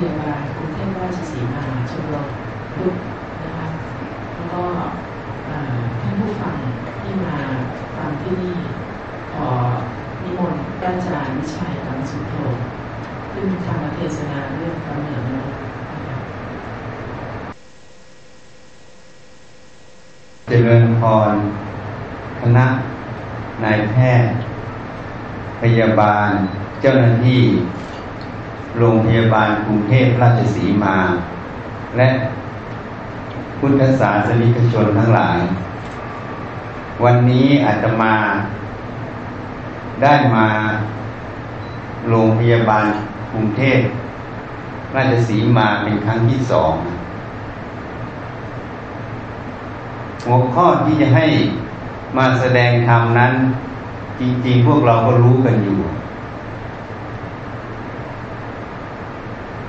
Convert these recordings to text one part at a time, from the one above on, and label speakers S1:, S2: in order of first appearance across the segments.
S1: พยาบาลกรุงเทพราชสีมาชมรมพุทธนะคะแล้วก็ท่านผู้ฟังที่มาฟังที่นี่ขอนิมนต์อาจารย์วิชัยกังสุโธขึ้นธรรมเทศนาเรื่องกำเนิดมนุษย์
S2: เจริญพรคณะนายแพทย์ พยาบาล เจ้าหน้าที่ โรงพยาบาลกรุงเทพราชสีมา และพุทธศาสนิกชนทั้งหลาย วันนี้อาตมา ได้มาโรงพยาบาลกรุงเทพราชสีมาเป็นครั้งที่สอง หัวข้อที่จะให้มาแสดงธรรมนั้น จริงๆ พวกเราก็รู้กันอยู่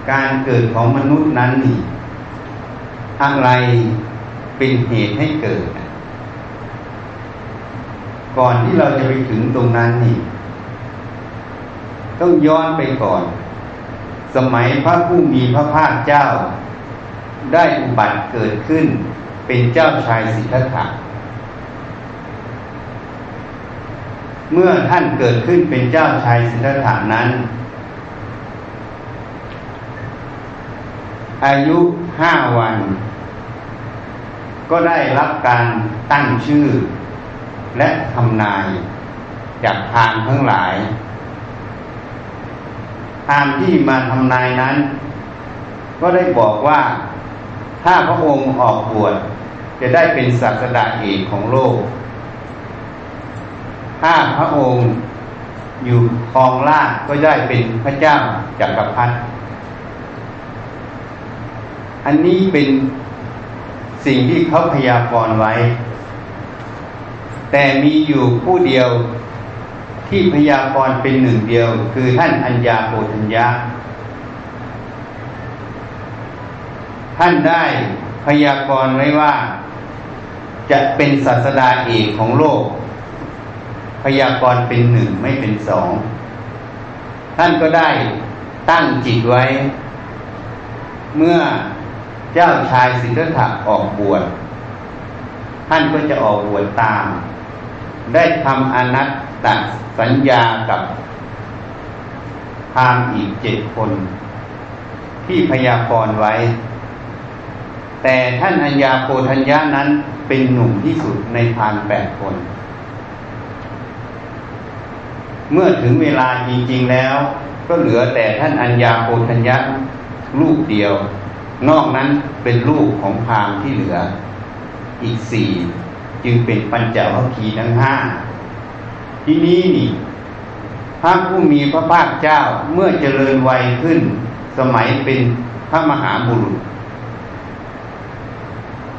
S2: การเกิดของมนุษย์นั้นนี่อะไรเป็นเหตุให้เกิด ก่อนที่เราจะไปถึงตรงนั้นนี่ ต้องย้อนไปก่อน สมัยพระผู้มีพระภาคเจ้า ได้อุบัติเกิดขึ้น เป็นเจ้าชายสิทธัตถะเมื่อท่านเกิดขึ้นเป็นเจ้าชายสิทธัตถะนั้น อายุห้าวัน ก็ได้รับการตั้งชื่อ และทำนาย จากทางทั้งหลายทางที่มาทำนายนั้น ก็ได้บอกว่าถ้าพระองค์ออกบวชจะได้เป็นศาสดาเอกของโลก ถ้าพระองค์อยู่ครองราชก็ได้เป็นพระเจ้าจักรพรรดิ อันนี้เป็นสิ่งที่เขาพยากรณ์ไว้ แต่มีอยู่ผู้เดียวที่พยากรณ์เป็นหนึ่งเดียว คือท่านอัญญาโปธัญญาท่านได้พยากรณ์ไว้ว่า จะเป็นศาสดาเอกของโลก พยากรณ์เป็นหนึ่งไม่เป็นสอง ท่านก็ได้ตั้งจิตไว้ เมื่อ เจ้าชายสิทธัตถะออกบวชท่านก็จะออกบวชตาม ได้ทำอนัตตสัญญากับพามอีกเจ็ดคน ที่พยากรณ์ไว้ แต่ท่านอัญญาโพธัญญานั้นเป็นหนุ่มที่สุดในพานแปดคน เมื่อถึงเวลาจริงๆแล้ว ก็เหลือแต่ท่านอัญญาโพธัญญะลูกเดียว นอกนั้นเป็นลูกของพามที่เหลืออีกสี่จึงเป็นปัญจวัคคีย์ทั้งห้าที่นี้นี่พระผู้มีพระภาคเจ้าเมื่อเจริญวัยขึ้น สมัยเป็นพระมหาบุรุษ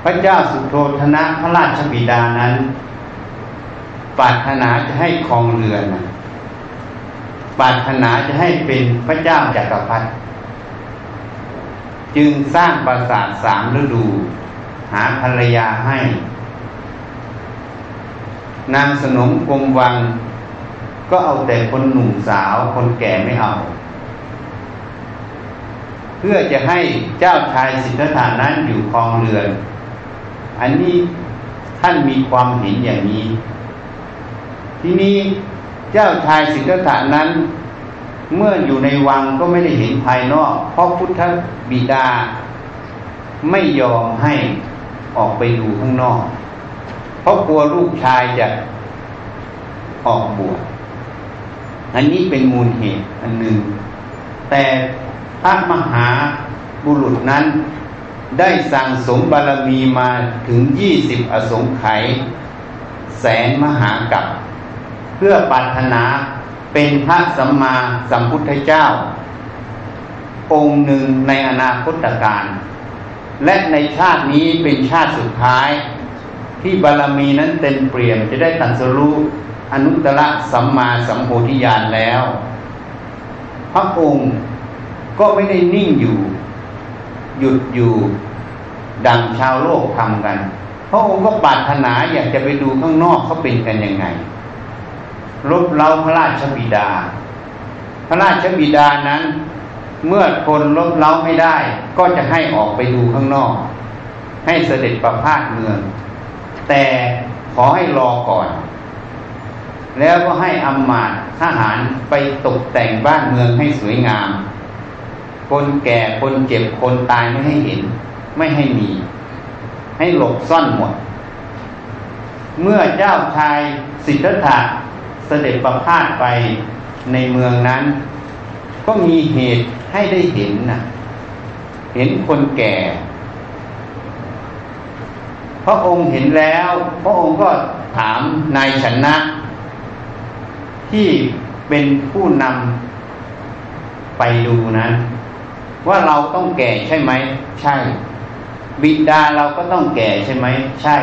S2: พระเจ้าสุโธธนะพระราชบิดานั้นปรารถนาจะให้ครองเรือนปรารถนาจะให้เป็นพระเจ้าจากักรพรรดิ จึงสร้างปราสาทสามฤดู หาภรรยาให้ นางสนมกรมวัง ก็เอาแต่คนหนุ่มสาวคนแก่ไม่เอา เพื่อจะให้เจ้าชายสิทธัตถานั้นอยู่ครองเรือน อันนี้ท่านมีความเห็นอย่างนี้ ทีนี้เจ้าชายสิทธัตถานั้น เมื่ออยู่ในวังก็ไม่ได้เห็นภายนอก เพราะพุทธบิดาไม่ยอมให้ออกไปดูข้างนอก เพราะกลัวลูกชายจะออกบวชอันนี้เป็นมูลเหตุอันหนึ่ง แต่พระมหาบุรุษนั้นได้สั่งสมบารมีมาถึงยี่สิบอสงไขยแสนมหากับ เพื่อปรารถนา เป็นพระสัมมาสัมพุทธเจ้า องค์หนึ่งในอนาคตการและในชาตินี้เป็นชาติสุดท้าย ที่บารมีนั้นเต็มเปี่ยนจะได้ตัดสรู้อนุตตรสัมมาสัมโพธิญาณแล้ว พระองค์ก็ไม่ได้นิ่งอยู่ หยุดอยู่ดังชาวโลกทำกัน พระองค์ก็ปรารถนาอยากจะไปดูข้างนอกเขาเป็นกันยังไง รบเล้าพระราชบิดา พระราชบิดานั้น เมื่อทนลบเล้าไม่ได้ ก็จะให้ออกไปดูข้างนอก ให้เสด็จประพาสเมือง แต่ขอให้รอก่อน แล้วก็ให้อำมาตย์ทหารไปตกแต่งบ้านเมืองให้สวยงาม คนแก่คนเจ็บคนตายไม่ให้เห็น ไม่ให้มี ให้หลบซ่อนหมด เมื่อเจ้าชายสิทธัตถะ ด็จประพาสไปในเมืองนั้น ก็มีเหตุให้ได้เห็นนะเห็นคนแก่ พระองค์เห็นแล้ว พระองค์ก็ถามนายชนะ ที่เป็นผู้นำไปดูนั้น ว่าเราต้องแก่ใช่ไหม ใช่ บิดาเราก็ต้องแก่ใช่ไหม ใช่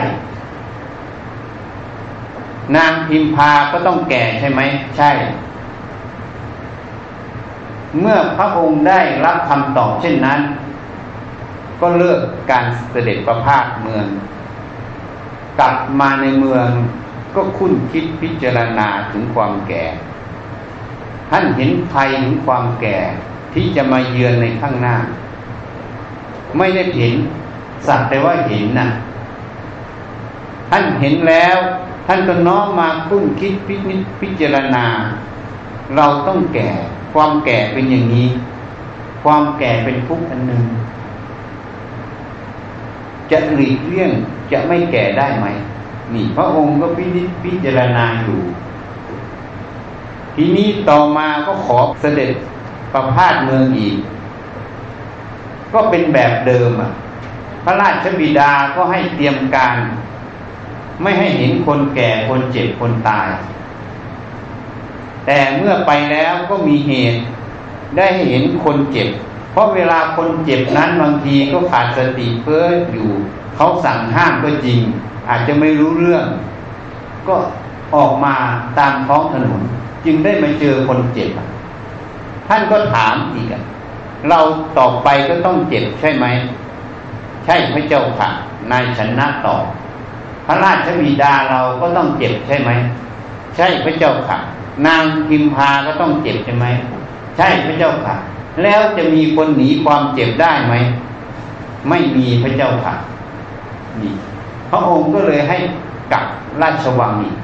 S2: นางพิมพาก็ต้องแก่ใช่ไหม ใช่ เมื่อพระองค์ได้รับคำตอบเช่นนั้น ก็เลิกการเสด็จประพาสเมือง กลับมาในเมืองก็คุ้นคิดพิจารณาถึงความแก่ ท่านเห็นภัยถึงความแก่ที่จะมาเยือนในข้างหน้า ไม่ได้เห็นสักแต่ว่าเห็นนะ่ะท่านเห็นแล้ว ท่านก็น้อมมาคุ้นคิดพิจพจารณา เราต้องแก่ ความแก่เป็นอย่างนี้ ความแก่เป็นทุกข์อันหนึ่งจะหลีกเลี่ยงจะไม่แก่ได้ไหมนี่ พระองค์ก็พิจิตพิจารณาอยู่ ทีนี้ต่อมาก็ขอเสด็จประพาสเมืองอีก ก็เป็นแบบเดิมอะ พระราชบิดาก็ให้เตรียมการ ไม่ให้เห็นคนแก่คนเจ็บคนตาย แต่เมื่อไปแล้วก็มีเหตุได้เห็นคนเจ็บ เพราะเวลาคนเจ็บนั้นบางทีก็ขาดสติเพ้ออยู่ เขาสั่งห้ามก็จริง อาจจะไม่รู้เรื่อง ก็ออกมาตามท้องถนนจึงได้มาเจอคนเจ็บ ท่านก็ถามอีกเราต่อไปก็ต้องเจ็บใช่ไหม ใช่พระเจ้าค่ะ นายชนะตอบ พระราชบิดาเราก็ต้องเจ็บใช่ไหม ใช่พระเจ้าค่ะ นางพิมพาก็ต้องเจ็บใช่ไหม ใช่พระเจ้าค่ะ แล้วจะมีคนหนีความเจ็บได้ไหม ไม่มีพระเจ้าค่ะนี่พระองค์ก็เลยให้กลับราชวังอีก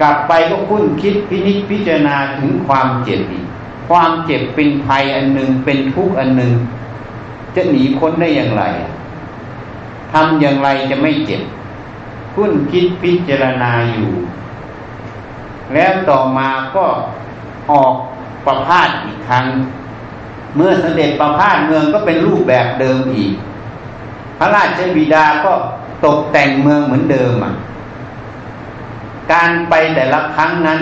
S2: กลับไปก็คุ้นคิดพินิจพิจารณาถึงความเจ็บอีกความเจ็บเป็นภัยอันหนึ่งเป็นทุกข์อันหนึ่งจะหนีพ้นได้อย่างไรทำอย่างไรจะไม่เจ็บ คุ้นคิดพิจารณาอยู่ แล้วต่อมาก็ออกประพาสอีกครั้ง เมื่อเสด็จประพาสเมืองก็เป็นรูปแบบเดิมอีก พระราชบิดาก็ตกแต่งเมืองเหมือนเดิมอะการไปแต่ละครั้งนั้น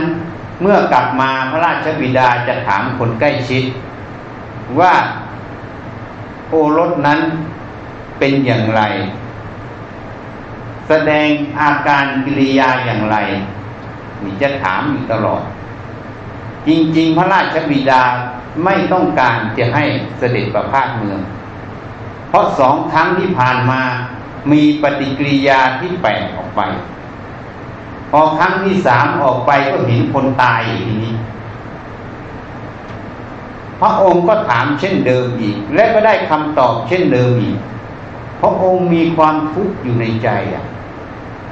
S2: เมื่อกลับมาพระราชบิดาจะถามคนใกล้ชิด ว่าโอรสนั้นเป็นอย่างไร แสดงอาการกิริยาอย่างไรนี่จะถามอยู่ตลอด จริง ๆ พระราชบิดาไม่ต้องการจะให้เสด็จประพาสเมือง เพราะสองครั้งที่ผ่านมามีปฏิกิริยาที่แปลกออกไป พอครั้งที่สามออกไปก็เห็นคนตายอีกทีนี้พระองค์ก็ถามเช่นเดิมอีก และก็ได้คำตอบเช่นเดิมอีก พระองค์มีความทุกข์อยู่ในใจอะ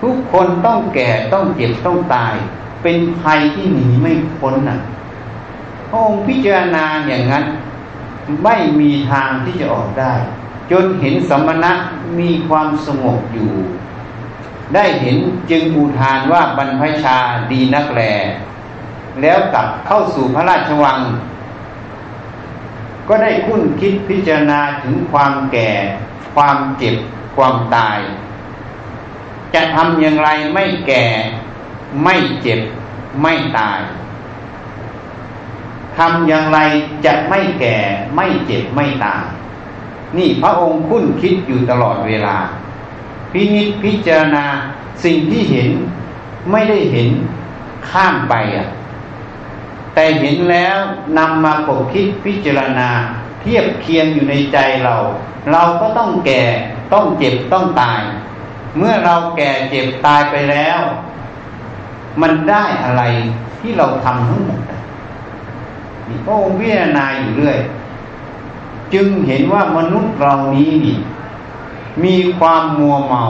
S2: ทุกคนต้องแก่ต้องเจ็บต้องตาย เป็นภัยที่หนีไม่พ้นน่ะพระองค์พิจารณาอย่างนั้น ไม่มีทางที่จะออกได้ จนเห็นสมณะมีความสงบอยู่ ได้เห็นจึงอุทานว่าบรรพชาดีนักแล แล้วกลับเข้าสู่พระราชวัง ก็ได้คุ้นคิดพิจารณาถึงความแก่ ความเจ็บความตาย จะทำอย่างไรไม่แก่ ไม่เจ็บ ไม่ตายทำอย่างไรจะไม่แก่ไม่เจ็บไม่ตายนี่พระองค์คุ้นคิดอยู่ตลอดเวลา พินิจพิจารณาสิ่งที่เห็นไม่ได้เห็นข้ามไปอะ แต่เห็นแล้วนำมาปกคิดพิจารณา เทียบเคียงอยู่ในใจเรา เราก็ต้องแก่ต้องเจ็บต้องตาย เมื่อเราแก่เจ็บตายไปแล้ว มันได้อะไรที่เราทำทั้งหมดนี่พระองค์พิจารณาอยู่เรื่อย จึงเห็นว่ามนุษย์เรานี้นี่ มีความมัวเมา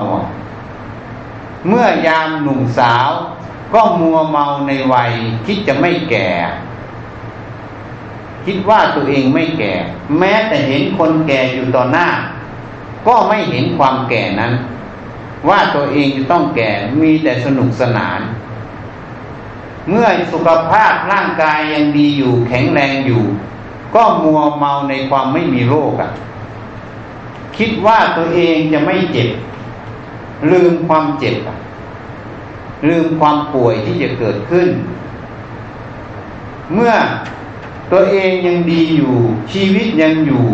S2: เมื่อยามหนุ่มสาว ก็มัวเมาในวัยคิดจะไม่แก่ คิดว่าตัวเองไม่แก่ แม้แต่เห็นคนแก่อยู่ต่อหน้า ก็ไม่เห็นความแก่นั้น ว่าตัวเองจะต้องแก่มีแต่สนุกสนาน เมื่อสุขภาพร่างกายยังดีอยู่แข็งแรงอยู่ ก็มัวเมาในความไม่มีโรคอะคิดว่าตัวเองจะไม่เจ็บ ลืมความเจ็บลืมความป่วยที่จะเกิดขึ้น เมื่อ ตัวเองยังดีอยู่ ชีวิตยังอยู่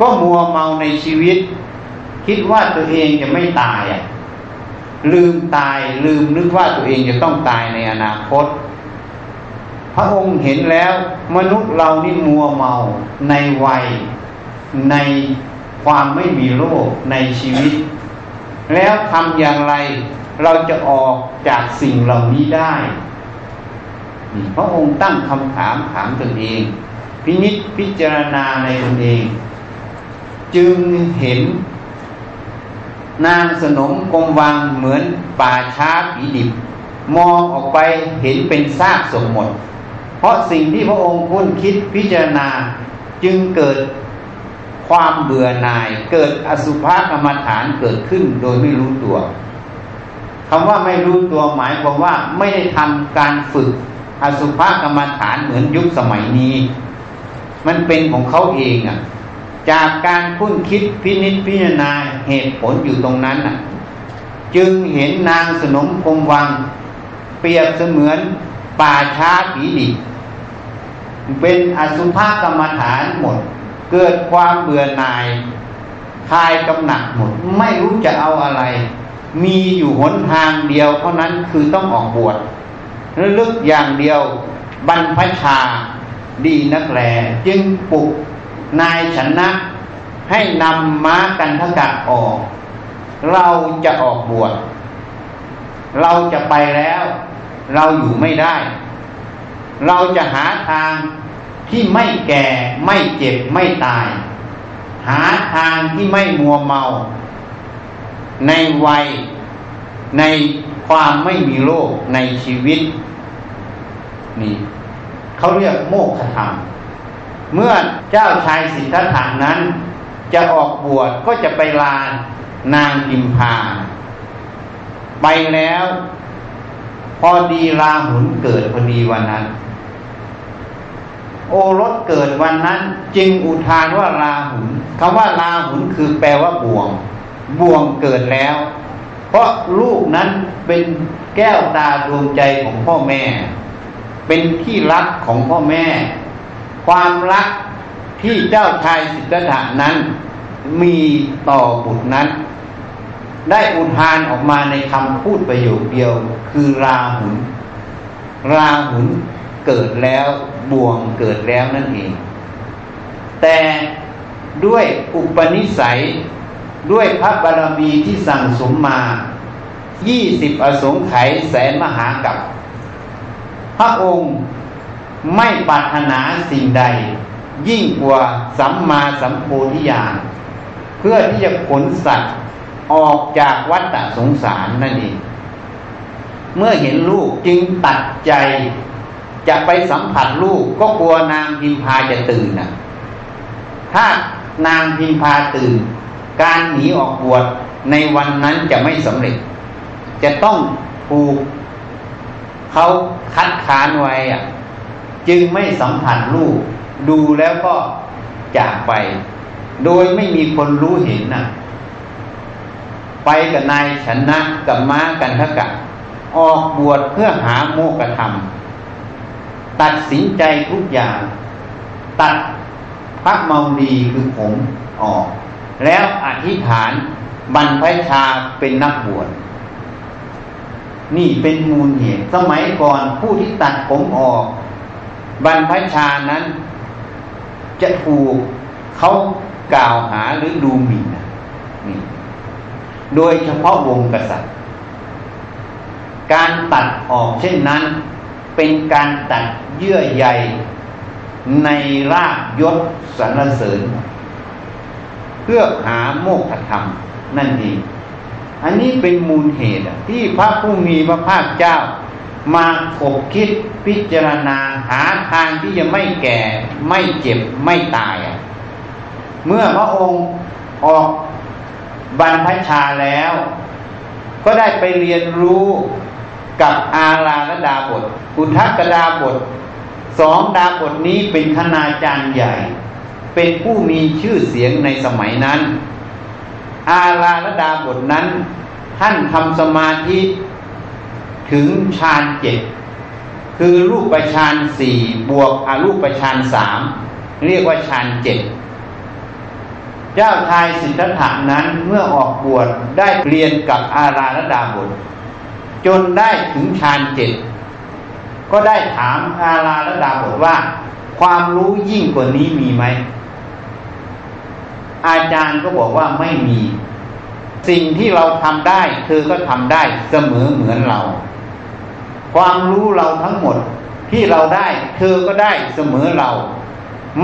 S2: ก็มัวเมาในชีวิต คิดว่าตัวเองจะไม่ตายอะลืมตายลืมนึกว่าตัวเองจะต้องตายในอนาคต พระองค์เห็นแล้ว มนุษย์เรานี่มัวเมาในวัย ในความไม่มีโรคในชีวิต แล้วทำอย่างไรเราจะออกจากสิ่งเหล่านี้ได้ พระองค์ตั้งคำถามถามตนเอง พินิษพิจารณาในตนเอง จึงเห็น นางสนมกงวังเหมือนป่าช้าผีดิบ มองออกไปเห็นเป็นซากสมหมด เพราะสิ่งที่พระองค์คุ้นคิดพิจารณาจึงเกิดความเบื่อหน่ายเกิดอสุภกรรมฐานเกิดขึ้นโดยไม่รู้ตัวคำว่าไม่รู้ตัวหมายความว่าไม่ได้ทำการฝึก อสุภกรรมฐานเหมือนยุคสมัยนี้ มันเป็นของเขาเองอะ จากการคุ้นคิดพินิจพิจารณาเหตุผลอยู่ตรงนั้นอะ จึงเห็นนางสนมคงวัง เปรียบเสมือนป่าช้าผีดิบเป็นอสุภกรรมฐานหมด เกิดความเบื่อหน่ายคลายกำหนักหมด ไม่รู้จะเอาอะไร มีอยู่หนทางเดียวเท่านั้นคือต้องออกบวช ระลึกอย่างเดียว บรรพชาดีนักแลจึงปลุกนายชนะให้นำม้ากันทกะออก เราจะออกบวชเราจะไปแล้ว เราอยู่ไม่ได้ เราจะหาทางที่ไม่แก่ไม่เจ็บไม่ตาย หาทางที่ไม่มัวเมา ในวัยใน ความไม่มีโรคในชีวิตนี่เขาเรียกโมกขธรรม เมื่อเจ้าชายสิทธัตถานั้น จะออกบวชก็จะไปลานางพิมพา ไปแล้ว พอดีลาหุนเกิดพอดีวันนั้น โอรสเกิดวันนั้น จึงอุทานว่าลาหุนคำว่าลาหุนคือแปลว่าบ่วง บ่วงเกิดแล้ว ราะลูกนั้นเป็นแก้วตาดวงใจของพ่อแม่ เป็นที่รักของพ่อแม่ ความรักที่เจ้าชายสิทธัตถะนั้น มีต่อบุตรนั้น ได้อุทานออกมาในคำพูดประโยคเดียว คือราหุนราหุนเกิดแล้วบ่วงเกิดแล้วนั่นเอง แต่ด้วยอุปนิสัย ด้วยพระบารมีที่สั่งสมมายี่สิบอสงไขยแสนมหากับ พระองค์ไม่ปรารถนาสิ่งใด ยิ่งกว่าสัมมาสัมโพธิญาณเพื่อที่จะขนสัตว์ออกจากวัฏสงสารนั่นเอง เมื่อเห็นลูกจึงตัดใจ จะไปสัมผัสลูกก็กลัวนางพิมพาจะตื่นนะถ้านางพิมพาตื่น การหนีออกบวชในวันนั้นจะไม่สำเร็จ จะต้องถูกเขาคัดค้านไว้อะจึงไม่สัมผัสลูก ดูแล้วก็จากไป โดยไม่มีคนรู้เห็นนะไปกับนายชนะกับม้ากันทกะ ออกบวชเพื่อหาโมกธรรม ตัดสินใจทุกอย่าง ตัดพระเมาดีคือผมออก แล้วอธิษฐานบรรพชาเป็นนักบวชนี่เป็นมูลเหตุสมัยก่อนผู้ที่ตัดผมออก บรรพชานั้น จะถูกเขากล่าวหาหรือดูหมิ่นนี่โดยเฉพาะวงกษัตริย์ การตัดออกเช่นนั้น เป็นการตัดเยื่อใยในราบยศสรรเสริญ เพื่อหาโมกขธรรมนั่นเองอันนี้เป็นมูลเหตุที่พระผู้มีพระภาคเจ้า มาขบคิดพิจารณาหาทางที่จะไม่แก่ไม่เจ็บไม่ตาย เมื่อพระองค์ออกบรรพชาแล้ว ก็ได้ไปเรียนรู้กับอาลาลดาบท อุทกดาบท สองดาบทนี้เป็นคณาจารย์ใหญ่ เป็นผู้มีชื่อเสียงในสมัยนั้น อาลาลดาบทนั้น ท่านทำสมาธิถึงฌานเจ็ดคือรูปปานสี่บวกอารูปปานสามเรียกว่าฌานเจ็ดเจ้าชายสิทธัตถะนั้นเมื่อออกบวชได้เรียนกับอาราลดาบทจนได้ถึงฌานเจ็ดก็ได้ถามอาราลดาบทว่า ความรู้ยิ่งกว่านี้มีไหม อาจารย์ก็บอกว่าไม่มี สิ่งที่เราทำได้เธอก็ทำได้เสมอเหมือนเรา ความรู้เราทั้งหมดที่เราได้ เธอก็ได้เสมอเรา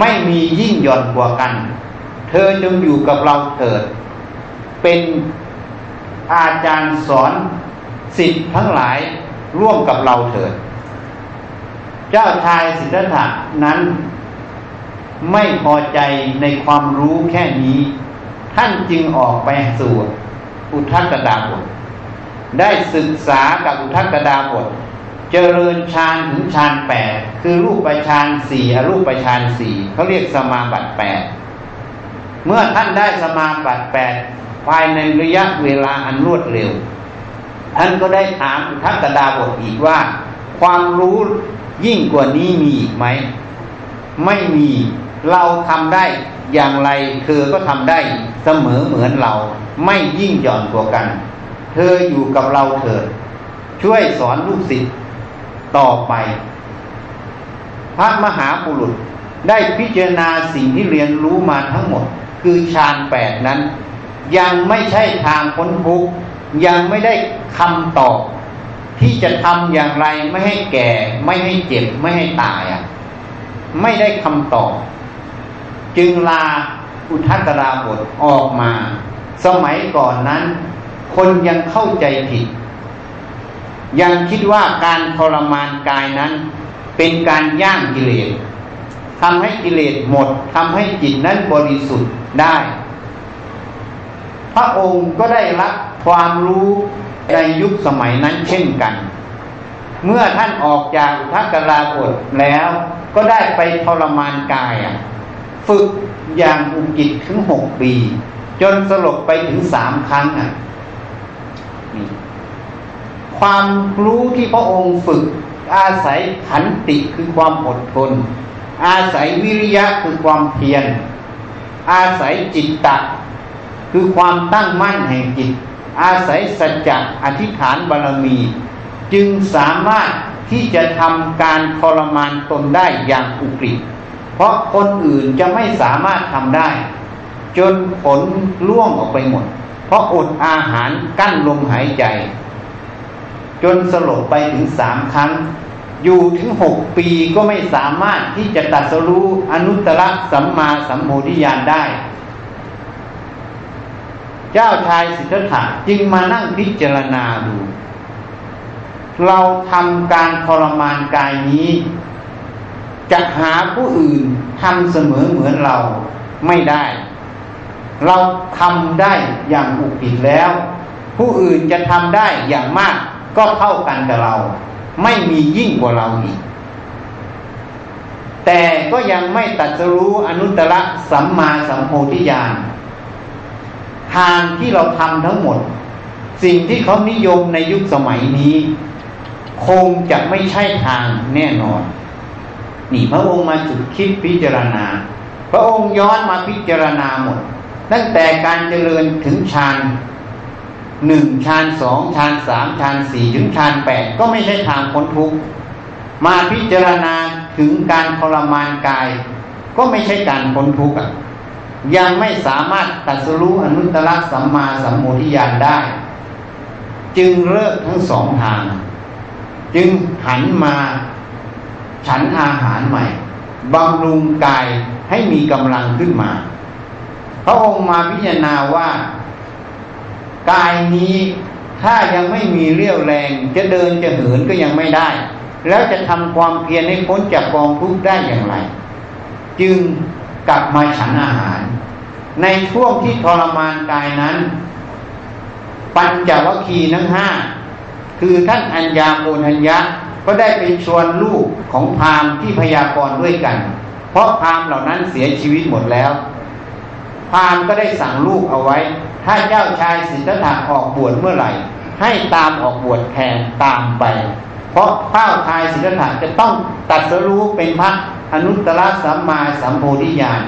S2: ไม่มียิ่งหย่อนกว่ากัน เธอจงอยู่กับเราเถิด เป็นอาจารย์สอนสิทธิ์ทั้งหลายร่วมกับเราเถิด เจ้าชายสิทธัตถะนั้น ไม่พอใจในความรู้แค่นี้ ท่านจึงออกไปสู่อุทักดาบท ได้ศึกษากับอุทักดาบท เจริญฌานถึงฌานแปดคือรูปฌานสี่อรูปฌานสี่เขาเรียกสมาบัติแปดเมื่อท่านได้สมาบัติแปดภายในระยะเวลาอันรวดเร็ว ท่านก็ได้ถามอุทกดาบทอีกว่า ความรู้ยิ่งกว่านี้มีอีกไหม ไม่มี เราทำได้อย่างไรเธอก็ทำได้เสมอเหมือนเราไม่ยิ่งหย่อนกว่ากัน เธออยู่กับเราเถิด ช่วยสอนลูกศิษย์ต่อไป พระมหาบุรุษได้พิจารณาสิ่งที่เรียนรู้มาทั้งหมด คือฌานแปดนั้น ยังไม่ใช่ทางพ้นทุกข์ยังไม่ได้คำตอบ ที่จะทำอย่างไรไม่ให้แก่ ไม่ให้เจ็บ ไม่ให้ตายอะไม่ได้คำตอบ จึงลาอุทัตราบทออกมา สมัยก่อนนั้น คนยังเข้าใจผิด ยังคิดว่าการทรมานกายนั้น เป็นการย่างกิเลสทำให้กิเลสหมดทำให้จิตนั้นบริสุทธิ์ได้ พระองค์ก็ได้รับความรู้ในยุคสมัยนั้นเช่นกัน เมื่อท่านออกจากอุทกราบทแล้วก็ได้ไปทรมานกาย ฝึกอย่างอุกิจถึงหกปี จนสลบไปถึงสามครั้งอะความรู้ที่พระองค์ฝึก อาศัยขันติคือความอดทน อาศัยวิริยะคือความเพียร อาศัยจิตตะ คือความตั้งมั่นแห่งจิต อาศัยสัจจะอธิษฐานบารมี จึงสามารถที่จะทำการทรมานตนได้อย่างอุกฤษ เพราะคนอื่นจะไม่สามารถทำได้ จนผลล่วงออกไปหมด เพราะอดอาหารกั้นลมหายใจ จนสลบไปถึงสามครั้ง อยู่ถึงหกปีก็ไม่สามารถที่จะตัดสรู้อนุตตรสัมมาสัมโพธิญาณได้ เจ้าชายสิทธัตถะจึงมานั่งพิจารณาดู เราทำการทรมานกายนี้ จะหาผู้อื่นทำเสมอเหมือนเราไม่ได้ เราทำได้อย่างอุกิจแล้ว ผู้อื่นจะทำได้อย่างมากก็เท่ากันกับเรา ไม่มียิ่งกว่าเราอีก แต่ก็ยังไม่ตัดสรู้อนุตตรสัมมาสัมโพธิญาณทางที่เราทำทั้งหมด สิ่งที่เขานิยมในยุคสมัยนี้ คงจะไม่ใช่ทางแน่นอน นี่พระองค์มาจุดคิดพิจารณา พระองค์ย้อนมาพิจารณาหมด ตั้งแต่การเจริญถึงฌานหนึ่งฌานสองฌานสามฌานสี่ถึงฌานแปดก็ไม่ใช่ทางพ้นทุกข์มาพิจารณาถึงการทรมานกาย ก็ไม่ใช่การพ้นทุกข์ยังไม่สามารถตัดสรู้อนุตตรสัมมาสัมโมธิญาณได้ จึงเลิกทั้งสองทาง จึงหันมา ฉันอาหารใหม่บำรุงกายให้มีกำลังขึ้นมา พระองค์มาพิจารณาว่ากายนี้ถ้ายังไม่มีเรี่ยวแรง จะเดินจะเหินก็ยังไม่ได้ แล้วจะทำความเพียรให้พ้นจากกองทุกข์ได้อย่างไร จึงกลับมาฉันอาหาร ในช่วงที่ทรมานกายนั้น ปัญจวัคคีย์ทั้งห้าคือท่านอัญญาโกนัญญะ ก็ได้ไปชวนลูกของพราหมณ์ที่พยากรณ์ด้วยกัน เพราะพราหมณ์เหล่านั้นเสียชีวิตหมดแล้ว พราหมณ์ก็ได้สั่งลูกเอาไว้ ถ้าเจ้าชายสิทธัตถะออกบวชเมื่อไหร่ ให้ตามออกบวชแทนตามไป เพราะเจ้าชายสิทธัตถะจะต้องตัดสรู้เป็นพระอนุตตรสัมมาสัมโพธิญาณ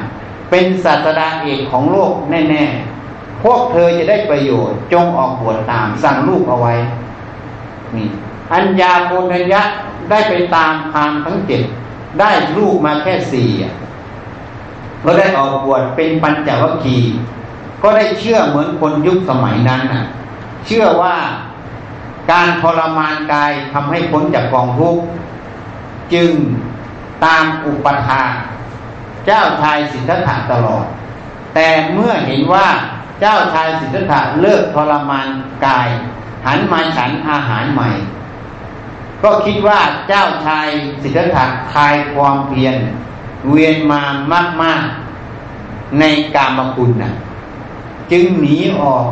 S2: เป็นศาสดาเอกของโลกแน่ ๆ พวกเธอจะได้ประโยชน์จงออกบวชตามสั่งลูกเอาไว้นี่ อัญญาโกณยะได้ไปตามพามทั้งเจ็ดได้ลูกมาแค่สี่ก็ได้ออกบวชเป็นปัญจวัคคีย์ก็ได้เชื่อเหมือนคนยุคสมัยนั้นนะเชื่อว่าการทรมานกายทำให้พ้นจากกองทุกข์จึงตามอุปทาเจ้าชายสิทธัตถะตลอด แต่เมื่อเห็นว่าเจ้าชายสิทธัตถะเลิกทรมานกาย หันมาฉันอาหารใหม่ ก็คิดว่าเจ้าชายสิทธัตถะคลายความเพียรเวียนมามาก ๆ ในกามคุณนะจึงหนีออก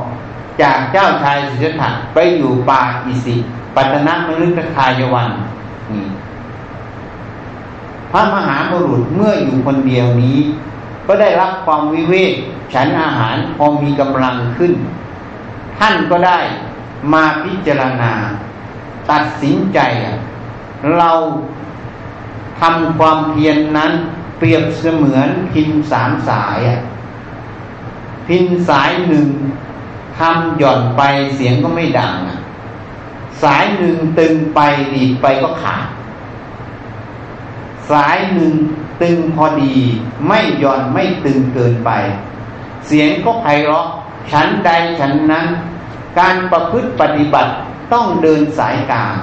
S2: จากเจ้าชายสิทธัตถะไปอยู่ป่าอิสิ ปัตนมฤคทายวันนี่พระมหาบุรุษเมื่ออยู่คนเดียวนี้ ก็ได้รับความวิเวกฉันอาหารพอมีกำลังขึ้น ท่านก็ได้มาพิจารณา ตัดสินใจ เราทำความเพียรนนั้นเปรียบเสมือนพินสามสาย พินสายหนึ่งทำหย่อนไปเสียงก็ไม่ดัง สายหนึ่งตึงไปดีไปก็ขาด สายหนึ่งตึงพอดี ไม่หย่อนไม่ตึงเกินไป เสียงก็ไพเราะฉันใดฉันนั้น การประพฤติปฏิบัติ ต้องเดินสายกลาง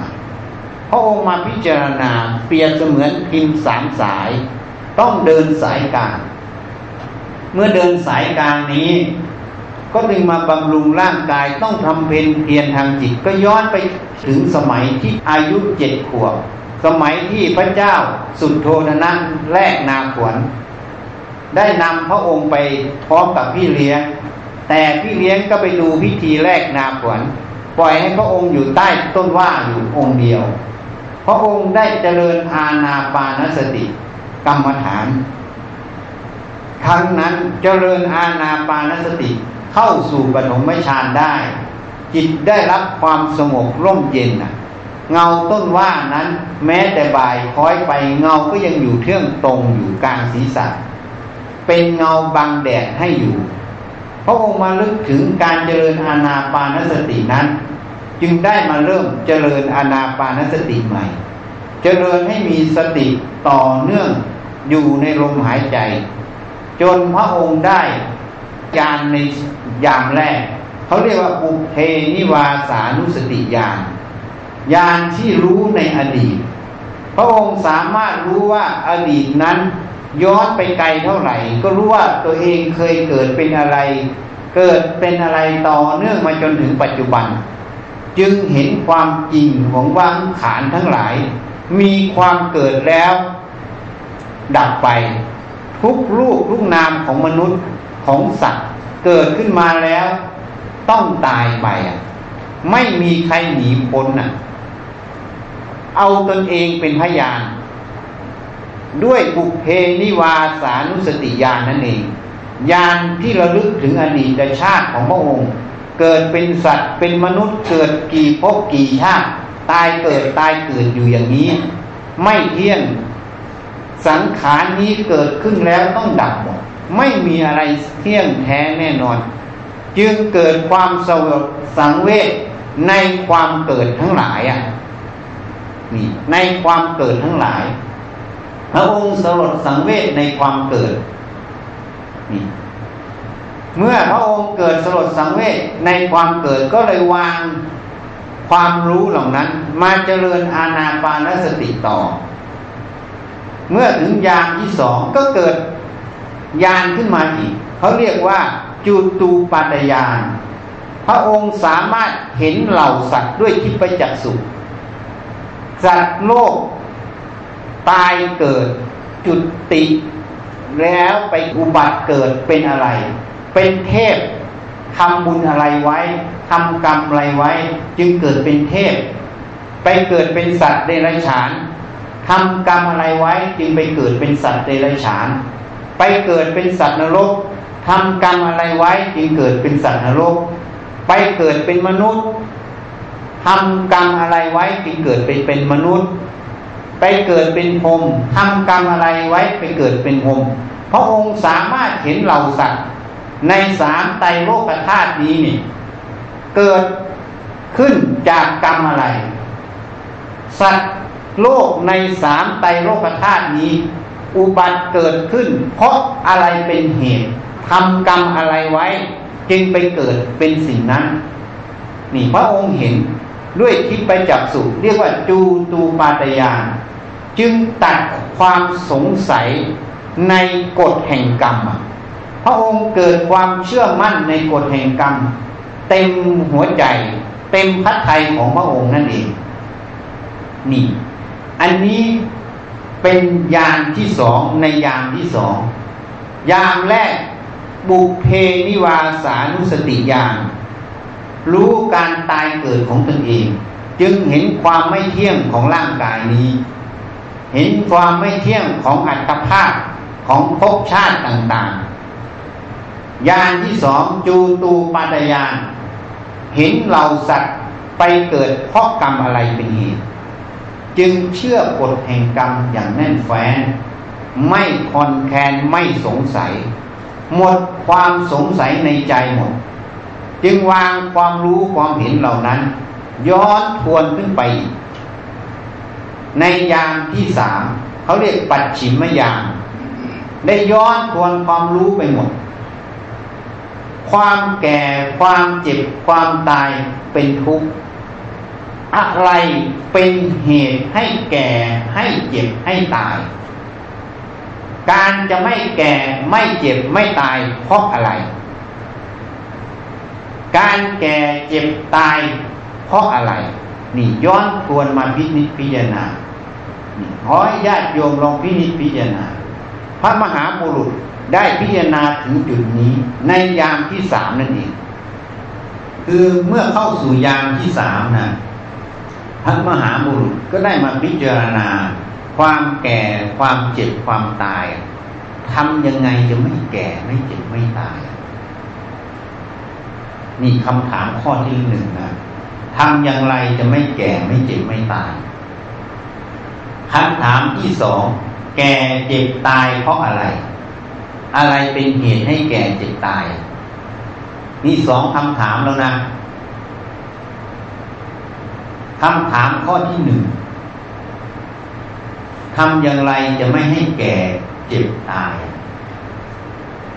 S2: พระองค์มาพิจารณาเปรียบเสมือนพิมพ์สามสาย ต้องเดินสายกลาง เมื่อเดินสายกลางนี้ ก็จึงมาบำรุงร่างกายต้องทำเพนเพียรทางจิตก็ย้อนไปถึงสมัยที่อายุเจ็ดขวบสมัยที่พระเจ้าสุดโทนะแรกนาขวน ได้นำพระองค์ไปพร้อมกับพี่เลี้ยง แต่พี่เลี้ยงก็ไปดูพิธีแรกนาขวน ปล่อยให้พระองค์อยู่ใต้ต้นว่าอยู่องค์เดียว พระองค์ได้เจริญอาณาปานสติ กรรมฐาน ครั้งนั้นเจริญอาณาปานสติเข้าสู่ปฐมฌานได้ จิตได้รับความสงบร่มเย็นเงาต้นว่านั้น แม้แต่บ่ายคล้อยไปเงาก็ยังอยู่เทื่องตรงอยู่กลางศีรษะ เป็นเงาบังแดดให้อยู่ พระองค์มาลึกถึงการเจริญอาณาปานสตินั้น จึงได้มาเริ่มเจริญอาณาปานสติใหม่ เจริญให้มีสติต่อเนื่องอยู่ในลมหายใจ จนพระองค์ได้ญาณในยามแรก เขาเรียกว่าอุเพนิวาสานุสติญาณญาณที่รู้ในอดีต พระองค์สามารถรู้ว่าอดีตนั้น ย้อนไปไกลเท่าไหร่ ก็รู้ว่าตัวเองเคยเกิดเป็นอะไร เกิดเป็นอะไรต่อเนื่องมาจนถึงปัจจุบัน จึงเห็นความจริงของวังขานทั้งหลาย มีความเกิดแล้ว ดับไป ทุกรูปทุกนามของมนุษย์ของสัตว์ เกิดขึ้นมาแล้ว ต้องตายไปอะ ไม่มีใครหนีพ้นอะ เอาตนเองเป็นพยาน ด้วยบุเพนิวาสานุสติญาณนั่นเองญาณที่ระลึกถึงอดีตชาติของพระองค์ เกิดเป็นสัตว์เป็นมนุษย์เกิดกี่ภพกี่ชาติ ตายเกิดตายเกิดอยู่อย่างนี้ ไม่เที่ยงสังขารนี้เกิดขึ้นแล้วต้องดับหมดไม่มีอะไรเที่ยงแท้แน่นอน จึงเกิดความสวดสังเวชในความเกิดทั้งหลายอะนี่ในความเกิดทั้งหลาย พระองค์สลดสังเวชในความเกิดเมื่อพระองค์เกิดสลดสังเวชในความเกิดก็เลยวางความรู้เหล่านั้น มาเจริญอาณาปานสติต่อ เมื่อถึงยามที่สองก็เกิดยานขึ้นมาอีกเขาเรียกว่าจูตูปัตยานพระองค์สามารถเห็นเหล่าสัตว์ด้วยทิพยจักษุสัตว์โลก ตายเกิดจุดติแล้วไปอุบัติเกิดเป็นอะไร เป็นเทพทำบุญอะไรไว้ทำกรรมอะไรไว้ จึงเกิดเป็นเทพ ไปเกิดเป็นสัตว์เดรัจฉานทำกรรมอะไรไว้ จึงไปเกิดเป็นสัตว์เดรัจฉาน ไปเกิดเป็นสัตว์นรกทำกรรมอะไรไว้ จึงเกิดเป็นสัตว์นรก ไปเกิดเป็นมนุษย์ทำกรรมอะไรไว้ จึงเกิดไปเป็นมนุษย์ ไปเกิดเป็นพรมทำกรรมอะไรไว้ไปเกิดเป็นพรมพระองค์สามารถเห็นเหล่าสัตว์ในสามไตรโลกธาตุนี้นี่ เกิดขึ้นจากกรรมอะไร สัตว์โลกในสามไตรโลกธาตุนี้ อุบัติเกิดขึ้น เพราะอะไรเป็นเหตุทำกรรมอะไรไว้ จึงไปเกิดเป็นสิ่งนั้น นี่พระองค์เห็นด้วยทิพยจักสุเรียกว่าจูตูปาตยาน จึงตัดความสงสัยในกฎแห่งกรรม พระองค์เกิดความเชื่อมั่นในกฎแห่งกรรม เต็มหัวใจ เต็มพระทัยของพระองค์นั่นเอง นี่ อันนี้เป็นยามที่สองในยามที่สอง ยามแรกบุเพนิวาสานุสติยามรู้การตายเกิดของตนเอง จึงเห็นความไม่เที่ยงของร่างกายนี้ เห็นความไม่เที่ยงของอัตภาพของภพชาติต่างๆยานที่สองจูตูปาตยาน เห็นเหล่าสัตว์ไปเกิดเพราะกรรมอะไรเป็นเหตุจึงเชื่อกฎแห่งกรรมอย่างแน่นแฟ้นไม่คอนแคนไม่สงสัย หมดความสงสัยในใจหมด จึงวางความรู้ความเห็นเหล่านั้น ย้อนทวนขึ้นไป ในยามที่สามเขาเรียกปัจฉิมยาม ได้ย้อนทวนความรู้ไปหมด ความแก่ความเจ็บความตายเป็นทุกข์อะไรเป็นเหตุให้แก่ให้เจ็บให้ตาย การจะไม่แก่ไม่เจ็บไม่ตายเพราะอะไร การแก่เจ็บตายเพราะอะไร นี่ย้อนทวนมาพินิจพิจารณานี่ขอให้ญาติโยมลองพินิจพิจารณา พระมหาบุรุษได้พิจารณาถึงจุดนี้ในยามที่สามนั่นเอง คือเมื่อเข้าสู่ยามที่สามนะพระมหาบุรุษก็ได้มาพิจารณา ความแก่ความเจ็บความตายทำยังไงจะไม่แก่ไม่เจ็บไม่ตาย นี่คำถามข้อที่หนึ่งนะ ทำอย่างไรจะไม่แก่ไม่เจ็บไม่ตายคำถามที่สองแก่เจ็บตายเพราะอะไร อะไรเป็นเหตุให้แก่เจ็บตายนี่สองคำถามแล้วนะคำถามข้อที่หนึ่งทำอย่างไรจะไม่ให้แก่เจ็บตาย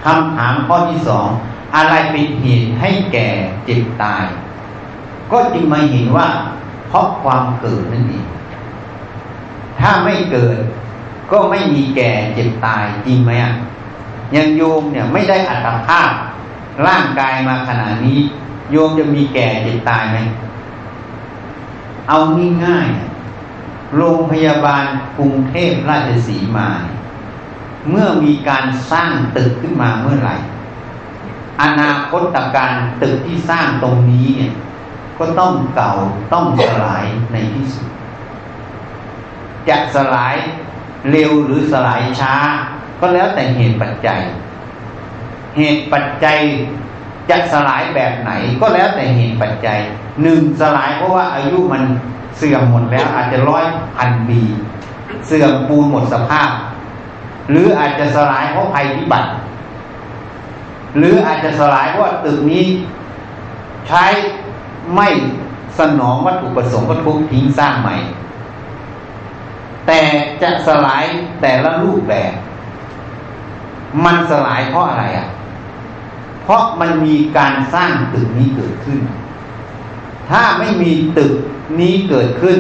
S2: คำถามข้อที่สองอะไรเป็นเหตุให้แก่เจ็บตาย ก็จึงมาเห็นว่า เพราะความเกิดนั่นเองถ้าไม่เกิด ก็ไม่มีแก่เจ็บตายจริงไหมอะยังโยมเนี่ยไม่ได้อัตภาพ ร่างกายมาขนาดนี้ โยมจะมีแก่เจ็บตายไหมเอาง่ายๆโรงพยาบาลกรุงเทพราชสีมา เมื่อมีการสร้างตึกขึ้นมาเมื่อไหร่ อนาคตการตึกที่สร้างตรงนี้เนี่ย ก็ต้องเก่าต้องสลายในที่สุด จะสลายเร็วหรือสลายช้า ก็แล้วแต่เหตุปัจจัย เหตุปัจจัยจะสลายแบบไหนก็แล้วแต่เหตุปัจจัยหนึ่งสลายเพราะว่าอายุมันเสื่อมหมดแล้วอาจจะร้อยพันปีเสื่อมปูนหมดสภาพ หรืออาจจะสลายเพราะภัยพิบัติ หรืออาจจะสลายเพราะตึกนี้ ใช้ ไม่สนองวัตถุประสงค์ก็ทุบทิ้งสร้างใหม่ แต่จะสลายแต่ละรูปแบบ มันสลายเพราะอะไรอะ เพราะมันมีการสร้างตึกนี้เกิดขึ้น ถ้าไม่มีตึกนี้เกิดขึ้น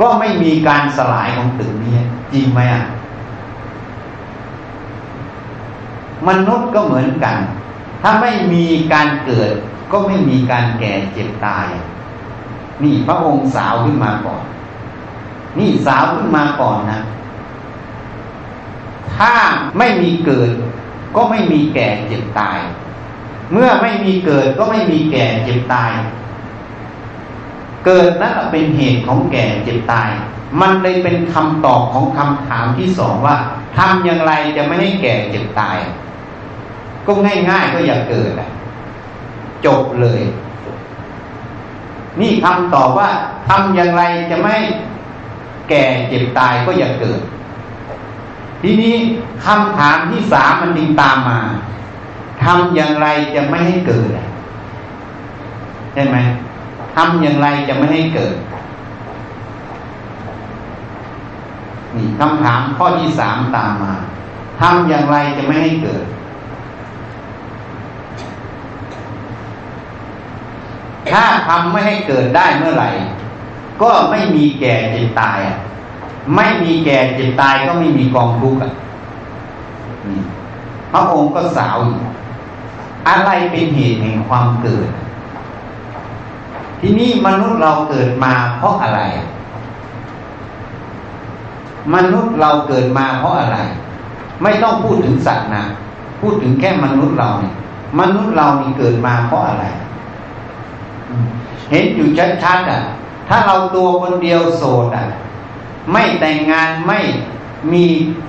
S2: ก็ไม่มีการสลายของตึกนี้ จริงไหมอะมนุษย์ก็เหมือนกัน ถ้าไม่มีการเกิด ก็ไม่มีการแก่เจ็บตาย นี่พระองค์สาวขึ้นมาก่อน นี่สาวขึ้นมาก่อนนะ ถ้าไม่มีเกิด ก็ไม่มีแก่เจ็บตาย เมื่อไม่มีเกิดก็ไม่มีแก่เจ็บตาย เกิดนั่นเป็นเหตุของแก่เจ็บตาย มันเลยเป็นคำตอบของคำถามที่สองว่าทำอย่างไรจะไม่ให้แก่เจ็บตาย ก็ง่ายๆก็อย่าเกิด จบเลย นี่คำตอบว่าทำอย่างไรจะไม่แก่เจ็บตายก็อย่าเกิด ทีนี้คำถามที่สามมันดึงตามมาทำอย่างไรจะไม่ให้เกิดใช่ไหมทำอย่างไรจะไม่ให้เกิดนี่คำถามข้อที่สามตามมาทำอย่างไรจะไม่ให้เกิด ถ้าทำไม่ให้เกิดได้เมื่อไหร่ ก็ไม่มีแก่เจ็บตายอะไม่มีแก่เจ็บตายก็ไม่มีกองทุกข์อะพระองค์ก็สาวอะไรเป็นเหตุแห่งความเกิด ที่นี่มนุษย์เราเกิดมาเพราะอะไร มนุษย์เราเกิดมาเพราะอะไร ไม่ต้องพูดถึงสัตว์นะ พูดถึงแค่มนุษย์เราเนี่ยมนุษย์เรานี่เกิดมาเพราะอะไร เห็นอยู่ชัดๆอะ ถ้าเราตัวคนเดียวโสดอะ ไม่แต่งงานไม่มี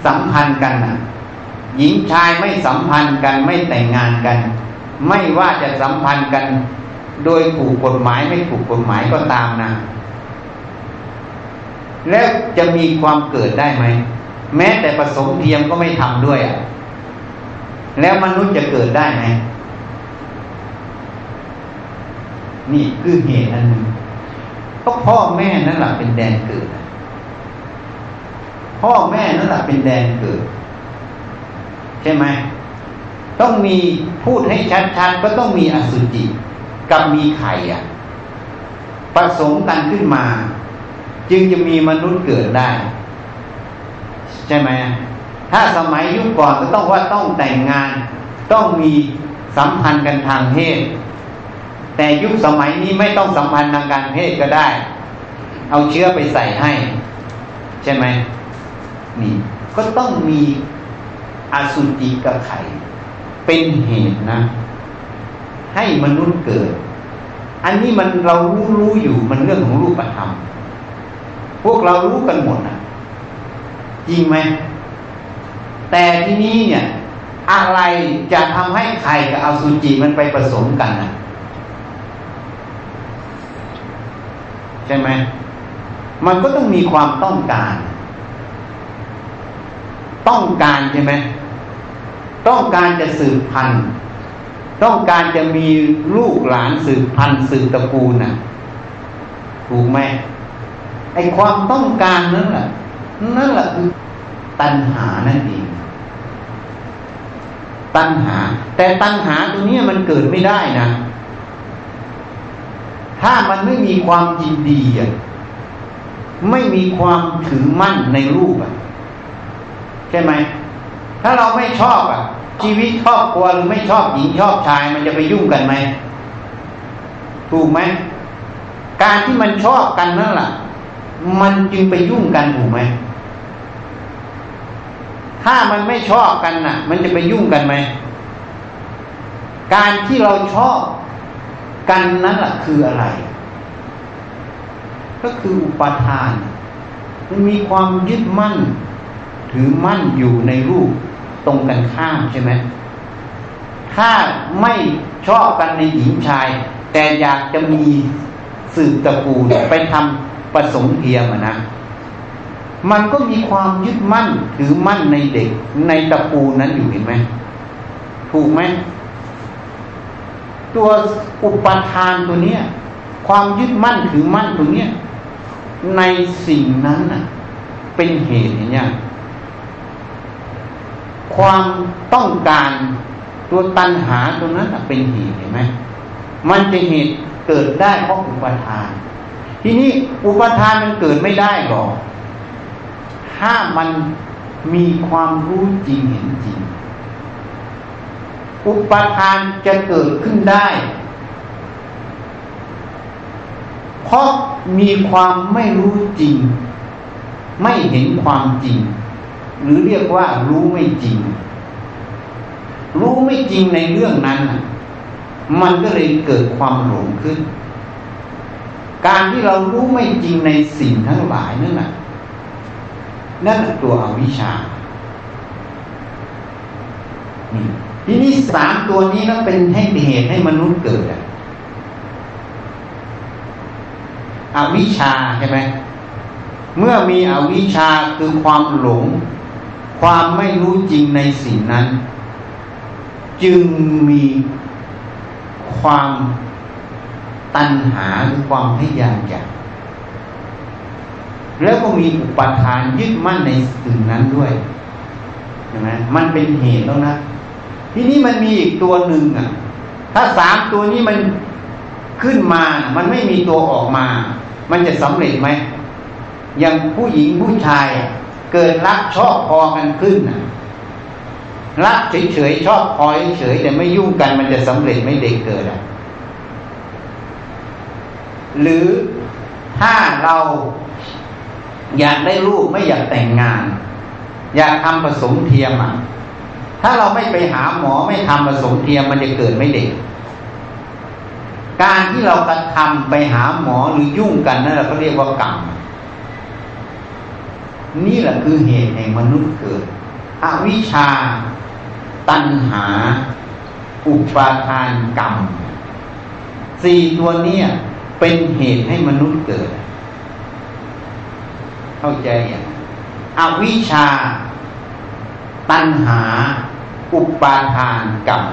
S2: สัมพันธ์กันอะ หญิงชายไม่สัมพันธ์กันไม่แต่งงานกัน ไม่ว่าจะสัมพันธ์กัน โดยถูกกฎหมายไม่ถูกกฎหมายก็ตามนะแล้วจะมีความเกิดได้ไหม แม้แต่ผสมเทียมก็ไม่ทำด้วยอะ แล้วมนุษย์จะเกิดได้ไหม นี่คือเหตุอันหนึ่งเพราะพ่อแม่นั่นแหละเป็นแดนเกิด พ่อแม่นั่นแหละเป็นแดนเกิด ใช่ไหมต้องมีพูดให้ชัดๆก็ต้องมีอสุจิกับมีไข่อะผสมกันขึ้นมา จึงจะมีมนุษย์เกิดได้ ใช่ไหมถ้าสมัยยุคก่อนก็ต้องว่าต้องแต่งงาน ต้องมีสัมพันธ์กันทางเพศ แต่ยุคสมัยนี้ไม่ต้องสัมพันธ์ทางการเพศก็ได้ เอาเชื้อไปใส่ให้ ใช่ไหมนี่ ก็ต้องมีอสุจิกับไข่เป็นเหตุนะ ให้มนุษย์เกิด อันนี้มันเรารู้รู้อยู่มันเรื่องของรูปธรรม พวกเรารู้กันหมดนะจริงไหมแต่ที่นี้เนี่ย อะไรจะทำให้ไข่กับอสุจิมันไปผสมกันนะ ใช่ไหมมันก็ต้องมีความต้องการ ต้องการใช่ไหมต้องการจะสืบพันธุ์ต้องการจะมีลูกหลานสืบพันธุ์สืบตระกูลน่ะ ถูกไหมไอความต้องการนั้นแหละนั่นแหละคือตัณหานั่นเองตัณหา แต่ตัณหาตัวนี้มันเกิดไม่ได้นะ ถ้ามันไม่มีความยินดีอะไม่มีความถือมั่นในรูปอะใช่ไหม ถ้าเราไม่ชอบอะ ชีวิตครอบครัวหรือไม่ชอบหญิงชอบชาย มันจะไปยุ่งกันไหมถูกไหมการที่มันชอบกันนั่นแหละมันจึงไปยุ่งกันถูกไหมถ้ามันไม่ชอบกันน่ะ มันจะไปยุ่งกันไหมการที่เราชอบ กันนั้นแหละคืออะไร ก็คืออุปทาน มันมีความยึดมั่น ถือมั่นอยู่ในรูปตรงกันข้ามใช่ไหมถ้าไม่ชอบกันในหญิงชาย แต่อยากจะมีสืบตระกูลไปทำประสงค์เทียมนะมันก็มีความยึดมั่นถือมั่นในเด็กในตระกูลนั้นอยู่เห็นไหมถูกไหม ตัวอุปทานตัวเนี้ยความยึดมั่นถือมั่นตัวเนี้ยในสิ่งนั้นน่ะ เป็นเหตุเนี่ยความต้องการตัวตัณหาตัวนั้นเป็นเหตุเห็นไหมมันจะเหตุเกิดได้เพราะอุปทาน ทีนี้อุปทานมันเกิดไม่ได้หรอก ถ้ามันมีความรู้จริงเห็นจริง อุปทานจะเกิดขึ้นได้ เพราะมีความไม่รู้จริง ไม่เห็นความจริง หรือเรียกว่ารู้ไม่จริง รู้ไม่จริงในเรื่องนั้น มันก็เลยเกิดความหลงขึ้น การที่เรารู้ไม่จริงในสิ่งทั้งหลายนั่นแหละนั่นตัวอวิชชา ทีนี้สามตัวนี้แล้วเป็นให้เหตุให้มนุษย์เกิดอวิชชาใช่ไหมเมื่อมีอวิชชาคือความหลง ความไม่รู้จริงในสิ่งนั้น จึงมีความตัณหาหรือความพยายามอยากแล้วก็มีอุปทานยึดมั่นในสิ่งนั้นด้วยใช่ไหมมันเป็นเหตุแล้วนะ ทีนี้มันมีอีกตัวหนึ่งอะ ถ้าสามตัวนี้มันขึ้นมา มันไม่มีตัวออกมา มันจะสำเร็จไหมอย่างผู้หญิงผู้ชาย เกิดรักชอบพอกันขึ้นรักเฉยๆชอบพอเฉยๆแต่ไม่ยุ่งกัน มันจะสำเร็จไม่เด็กเกิดอะหรือถ้าเราอยากได้ลูกไม่อยากแต่งงาน อยากทำผสมเทียมอะ ถ้าเราไม่ไปหาหมอไม่ทำผสมเทียมมันจะเกิดไม่เด็ก การที่เรากระทำไปหาหมอหรือยุ่งกันนั่นเราก็เรียกว่ากรรมนี่แหละคือเหตุแห่งมนุษย์เกิด อวิชชา ตัณหา อุปาทานกรรมสี่ตัวนี้เป็นเหตุให้มนุษย์เกิด เข้าใจอย่างอวิชชา ตัณหา อุปาทานกรรม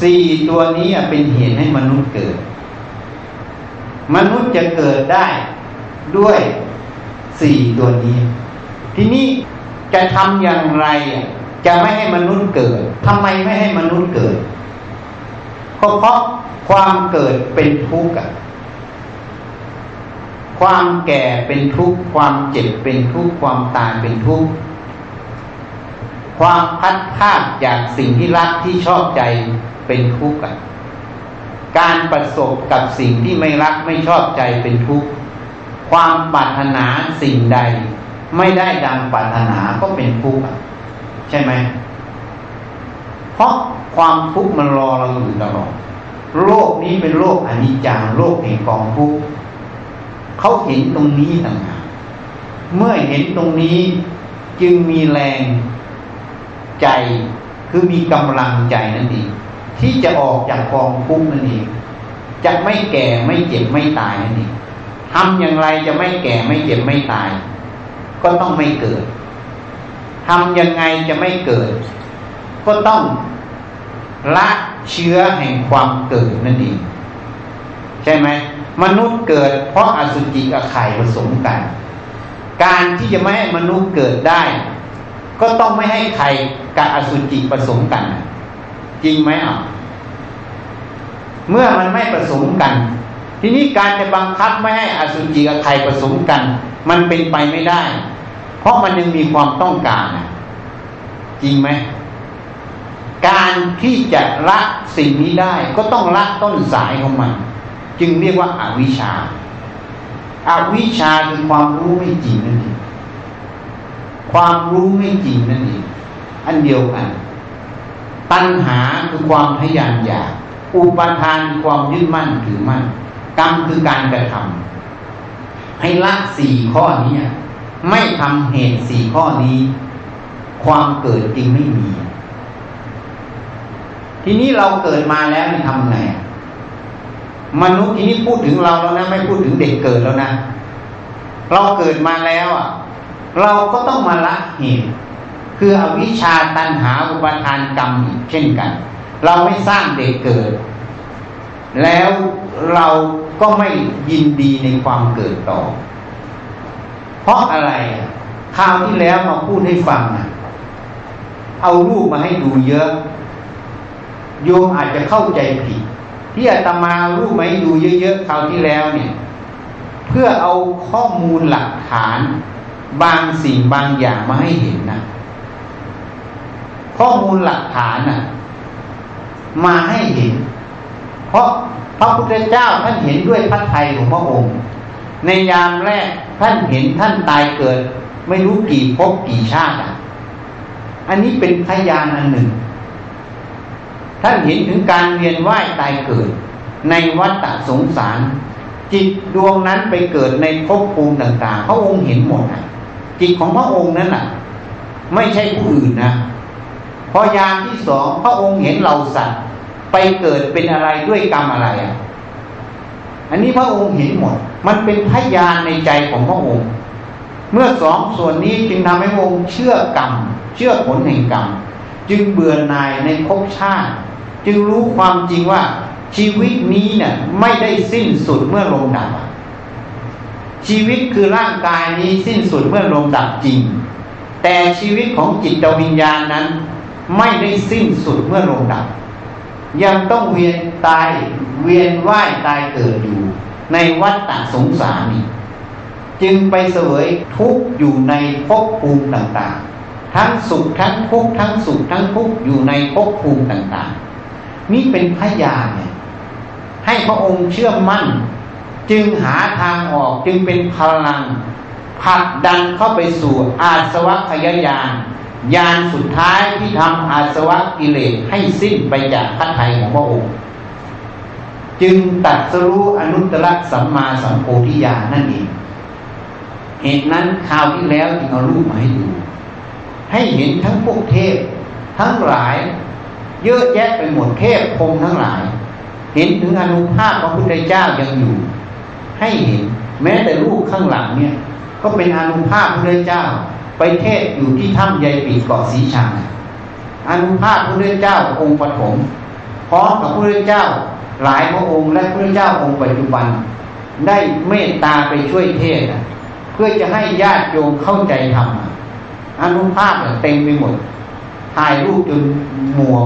S2: สี่ตัวนี้เป็นเหตุให้มนุษย์เกิด มนุษย์จะเกิดได้ด้วยสี่ตัวนี้ ทีนี้จะทำอย่างไรจะไม่ให้มนุษย์เกิดทำไมไม่ให้มนุษย์เกิดเพราะความเกิดเป็นทุกข์ความแก่เป็นทุกข์ความเจ็บเป็นทุกข์ความตายเป็นทุกข์ ความพัดพาดจากสิ่งที่รักที่ชอบใจเป็นทุกข์การประสบกับสิ่งที่ไม่รักไม่ชอบใจเป็นทุกข์ความปรารถนาสิ่งใด ไม่ได้ดังปรารถนาก็เป็นทุกข์ใช่ไหมเพราะความทุกข์มันรอเราอยู่ตลอดโลกนี้เป็นโลกอนิจจังโลกแห่งกองทุกข์เขาเห็นตรงนี้ต่างหากเมื่อเห็นตรงนี้จึงมีแรง ใจ คือมีกำลังใจนั่นเองที่จะออกจากกองทุกข์นั่นเองจะไม่แก่ไม่เจ็บไม่ตายนั่นเองทำอย่างไรจะไม่แก่ไม่เจ็บไม่ตาย ก็ต้องไม่เกิดทำยังไงจะไม่เกิด ก็ต้องละเชื้อแห่งความเกิดนั่นเองใช่ไหมมนุษย์เกิด เพราะอสุจิกับไข่ผสมกัน การที่จะไม่ให้มนุษย์เกิดได้ ก็ต้องไม่ให้ไข่กับอสุจิผสมกัน จริงไหมอะเมื่อมันไม่ผสมกัน ทีนี้การจะบังคับไม่ให้อสุจิกับไข่ผสมกัน มันเป็นไปไม่ได้ เพราะมันยังมีความต้องการจริงไหมการที่จะละสิ่งนี้ได้ ก็ต้องละต้นสายของมัน จึงเรียกว่าอาวิชชาอาวิชชาคือความรู้ไม่จริงนั่นเอง ความรู้ไม่จริงนั่นเองอันเดียวกัน ตัณหาคือความพยายามอยาก อุปทานความยึดมั่นถือมั่น กรรมคือการกระทำให้ละสี่ข้อนี้ไม่ทำเหตุสี่ข้อนี้ ความเกิดจริงไม่มี ทีนี้เราเกิดมาแล้วทำไงมนุษย์ทีนี่พูดถึงเราแล้วนะ ไม่พูดถึงเด็กเกิดแล้วนะ เราเกิดมาแล้วอะ เราก็ต้องมาละเหตุคืออวิชชาตันหาอุปทานกรรมอีกเช่นกัน เราไม่สร้างเด็กเกิด แล้วเราก็ไม่ยินดีในความเกิดต่อ เพราะอะไรคราวที่แล้วมาพูดให้ฟังนะเอารูปมาให้ดูเยอะ โยมอาจจะเข้าใจผิด ที่อาตมารูปไหมดูเยอะๆคราวที่แล้วเนี่ย เพื่อเอาข้อมูลหลักฐาน บางสิ่งบางอย่างมาให้เห็นนะข้อมูลหลักฐานน่ะ มาให้เห็น เพราะพระพุทธเจ้าท่านเห็นด้วยพระทัยของพระองค์ ในยามแรกท่านเห็นท่านตายเกิด ไม่รู้กี่ภพกี่ชาติอะ อันนี้เป็นพยานอันหนึ่ง ท่านเห็นถึงการเวียนว่ายตายเกิด ในวัฏสงสาร จิตดวงนั้นไปเกิดในภพภูมิต่าง ๆ พระองค์เห็นหมดอะ จิตของพระองค์นั้นอะ ไม่ใช่ผู้อื่นนะพอยามที่สองพระองค์เห็นเราสัตว์ไปเกิดเป็นอะไรด้วยกรรมอะไรอะ อันนี้พระองค์เห็นหมด มันเป็นพยานในใจของพระองค์ เมื่อสองส่วนนี้จึงทำให้พระองค์เชื่อกรรม เชื่อผลแห่งกรรม จึงเบื่อหน่ายในภพชาติ จึงรู้ความจริงว่าชีวิตนี้เนี่ยไม่ได้สิ้นสุดเมื่อลงดับ ชีวิตคือร่างกายนี้สิ้นสุดเมื่อลงดับจริง แต่ชีวิตของจิตวิญญาณนั้น ไม่ได้สิ้นสุดเมื่อลงดับ ยังต้องเวียนตายเวียนว่ายตายเกิดอยู่ ในวัฏฏะสงสารนี่จึงไปเสวยทุกข์อยู่ในภพภูมิต่างๆ ทั้งสุขทั้งทุกข์ทั้งสุขทั้งทุกข์อยู่ในภพภูมิต่างๆ นี่เป็นพยานเนี่ยให้พระองค์เชื่อมั่น จึงหาทางออกจึงเป็นพลังผลักดันเข้าไปสู่อาสวะขยายานยานสุดท้ายที่ทำอาสวะกิเลสให้สิ้นไปจากพระทัยของพระองค์ จึงตัดสรู้อนุตตรสัมมาสัมโพธิญาณนั่นเองเหตุนั้นคราวที่แล้วจึงเอารูปมาให้ดู ให้เห็นทั้งพวกเทพ ทั้งหลาย เยอะแยะไปหมดเทพพรมทั้งหลาย เห็นถึงอนุภาพพระพุทธเจ้ายังอยู่ ให้เห็น แม้แต่รูปข้างหลังเนี่ย ก็เป็นอนุภาพพระเจ้า ไปเทศอยู่ที่ถ้ำใยปีเกาะสีชังอนุภาพพระเจ้าองค์ปฐมพร้อมกับพระเจ้าหลายพระองค์และพระเจ้าองค์ปัจจุบัน ได้เมตตาไปช่วยเทศเพื่อจะให้ญาติโยมเข้าใจธรรมอนุภาพเต็มไปหมดถ่ายรูปจนมัว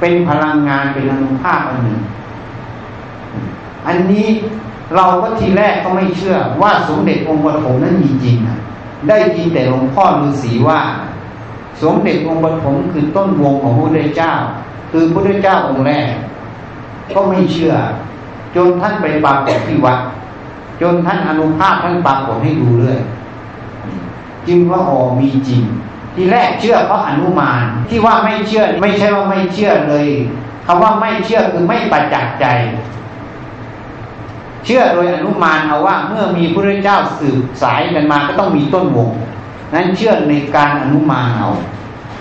S2: เป็นพลังงานเป็นอนุภาพอันหนึ่ง อันนี้เราก็ทีแรกก็ไม่เชื่อว่าสมเด็จองค์ปฐมนั้นมีจริงนะได้ยินแต่หลวงพ่อฤาษีว่า สมเด็จองค์ปฐมคือต้นวงของพระพุทธเจ้า คือพระพุทธเจ้าองค์แรก ก็ไม่เชื่อ จนท่านไปปรากฏที่วัด จนท่านอนุภาพท่านปรากฏให้ดูเรื่อยจึงว่าอ๋อมีจริง ที่แรกเชื่อเพราะอนุมานที่ว่าไม่เชื่อ ไม่ใช่ว่าไม่เชื่อเลยคำว่าไม่เชื่อคือไม่ประจักษ์ใจ เชื่อโดยอนุมานเอาว่าเมื่อมีพระเจ้าสืบสายกันมาก็ต้องมีต้นวง นั้นเชื่อในการอนุมานเอา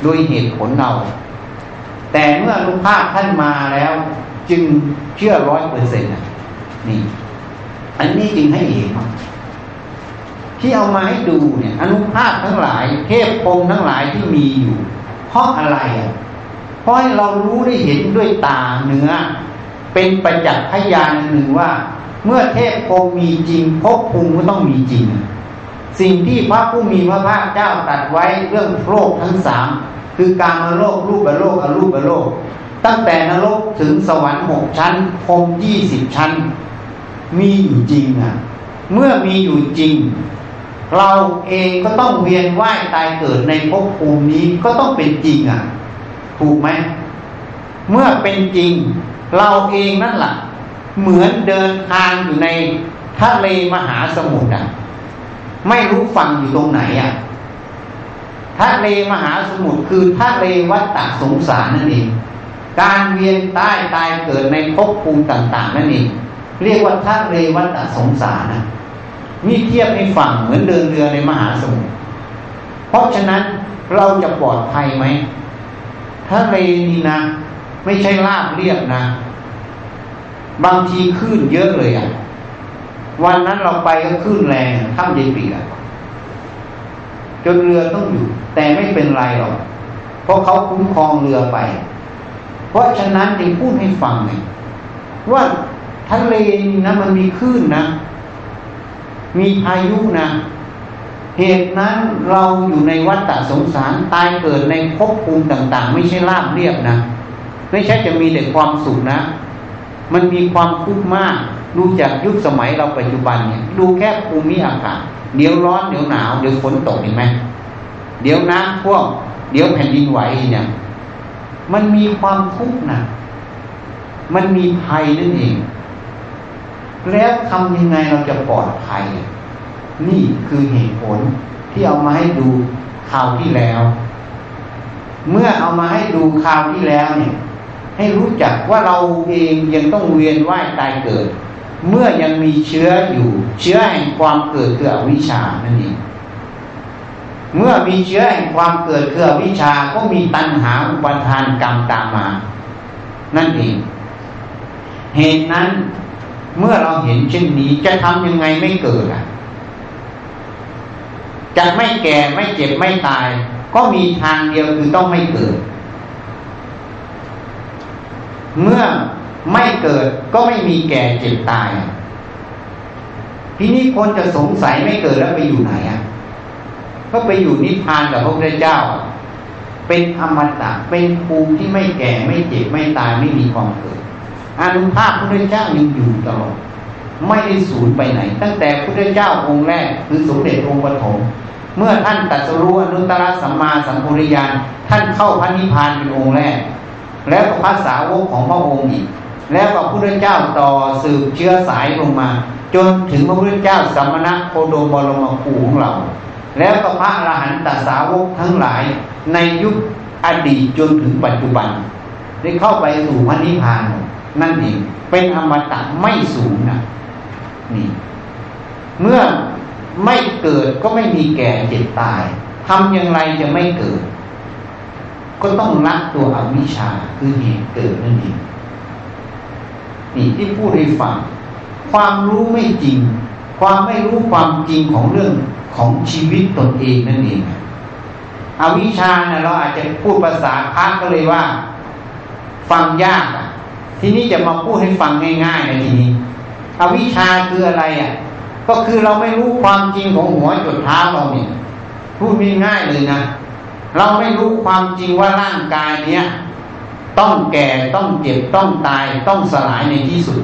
S2: โดยเหตุผลเอาแต่เมื่ออนุภาพท่านมาแล้ว จึงเชื่อร้อยเปอร์เซ็นต์นี่ อันนี้จึงให้เห็นที่เอามาให้ดูเนี่ย อนุภาพทั้งหลาย เทพพงทั้งหลายที่มีอยู่ เพราะอะไรอะเพราะให้เรารู้ได้เห็นด้วยตาเนื้อ เป็นประจักษ์พยานหนึ่งว่า เมื่อเทพโพมีจริงภพภูมิก็ต้องมีจริง สิ่งที่พระผู้มีพระภาคเจ้าตัดไว้เรื่องโลกทั้งสามคือการมาโลกรูปโลกอรูปโลก ตั้งแต่นรกถึงสวรรค์หกชั้นพรมยี่สิบชั้น มีอยู่จริงอะ เมื่อมีอยู่จริง เราเองก็ต้องเวียนว่ายตายเกิดในภพภูมินี้ก็ต้องเป็นจริงอะ ถูกไหม เมื่อเป็นจริง เราเองนั่นแหละ เหมือนเดินทางอยู่ในทะเลมหาสมุทรอะ ไม่รู้ฝั่งอยู่ตรงไหนอะทะเลมหาสมุทรคือทะเลวัฏฏะสงสารนั่นเองการเวียนใต้ตายเกิดในภพภูมิต่าง ๆ นั่นเองเรียกว่าทะเลวัฏฏะสงสารนะมีเทียบให้ฟังเหมือนเดินเรือในมหาสมุทรเพราะฉะนั้นเราจะปลอดภัยไหมทะเลนี่นะ ไม่ใช่ราบเรียบนะ บางทีคลื่นเยอะเลยอะ วันนั้นเราไปก็คลื่นแรงท่ามเยปีกจนเรือต้องอยู่ แต่ไม่เป็นไรหรอก เพราะเขาคุ้มครองเรือไป เพราะฉะนั้นจึงพูดให้ฟังไงว่าทะเลนี่นะมันมีคลื่นนะ มีพายุนะ เหตุนั้นเราอยู่ในวัฏฏะสงสารตายเกิดในภพภูมิต่าง ๆ ไม่ใช่ราบเรียบนะ ไม่ใช่จะมีแต่ความสุขนะ มันมีความทุกข์มากดูจากยุคสมัยเราปัจจุบันเนี่ยดูแค่ภูมิอากาศเดี๋ยวร้อนเดี๋ยวหนาวเดี๋ยวฝนตกเห็นไหมเดี๋ยวน้ำท่วมเดี๋ยวแผ่นดินไหวเนี่ย มันมีความทุกข์นะมันมีภัยนั่นเองแล้วทำยังไงเราจะปลอดภัย นี่คือเหตุผลที่เอามาให้ดูคราวที่แล้ว เมื่อเอามาให้ดูคราวที่แล้วเนี่ย ให้รู้จักว่าเราเองยังต้องเวียนว่ายตายเกิด เมื่อยังมีเชื้ออยู่ เชื้อแห่งความเกิดคืออวิชชานั่นเองเมื่อมีเชื้อแห่งความเกิดคืออวิชชาก็มีตัณหาอุปทานกรรมตามมา นั่นเองเหตุนั้นเมื่อเราเห็นเช่นนี้จะทำยังไงไม่เกิดอะจะไม่แก่ไม่เจ็บไม่ตาย ก็มีทางเดียวคือต้องไม่เกิด เมื่อไม่เกิดก็ไม่มีแก่เจ็บตาย ทีนี้คนจะสงสัยไม่เกิดแล้วไปอยู่ไหนอะก็ไปอยู่นิพพานกับพระพุทธเจ้า เป็นอมตะเป็นภูมิที่ไม่แก่ไม่เจ็บไม่ตายไม่มีความเกิดอนุภาพพระพุทธเจ้ายังอยู่ตลอดไม่ได้สูญไปไหน ตั้งแต่พระพุทธเจ้าองค์แรกคือสมเด็จองค์ปฐมเมื่อท่านตัดสรู้อนุตตรสัมมาสัมพุริยานท่านเข้าพระนิพพานเป็นองค์แรก แล้วก็พระสาวกของพระองค์อีก แล้วก็พระพุทธเจ้าต่อสืบเชื้อสายลงมา จนถึงพระพุทธเจ้าสัมมณโคโดบรมครูของเรา แล้วก็พระอรหันตสาวกทั้งหลายในยุคอดีตจนถึงปัจจุบัน ได้เข้าไปสู่พระนิพพานนั่นเองเป็นอมตะไม่สูญนะนี่เมื่อไม่เกิดก็ไม่มีแก่เจ็บตายทำอย่างไรจะไม่เกิด ก็ต้องละตัวอวิชชาคือเหตุเกิดนั่นเองนี่ที่พูดให้ฟังความรู้ไม่จริง ความไม่รู้ความจริงของเรื่องของชีวิตตนเองนั่นเองอวิชชานะเราอาจจะพูดภาษาพักก็เลยว่า ฟังยากอะ ทีนี้จะมาพูดให้ฟังง่ายๆในทีนี้ อวิชชาคืออะไรอะ ก็คือเราไม่รู้ความจริงของหัวจุดเท้าเราเนี่ยพูดง่ายๆเลยนะ เราไม่รู้ความจริงว่าร่างกายเนี้ยต้องแก่ต้องเจ็บต้องตายต้องสลายในที่สุด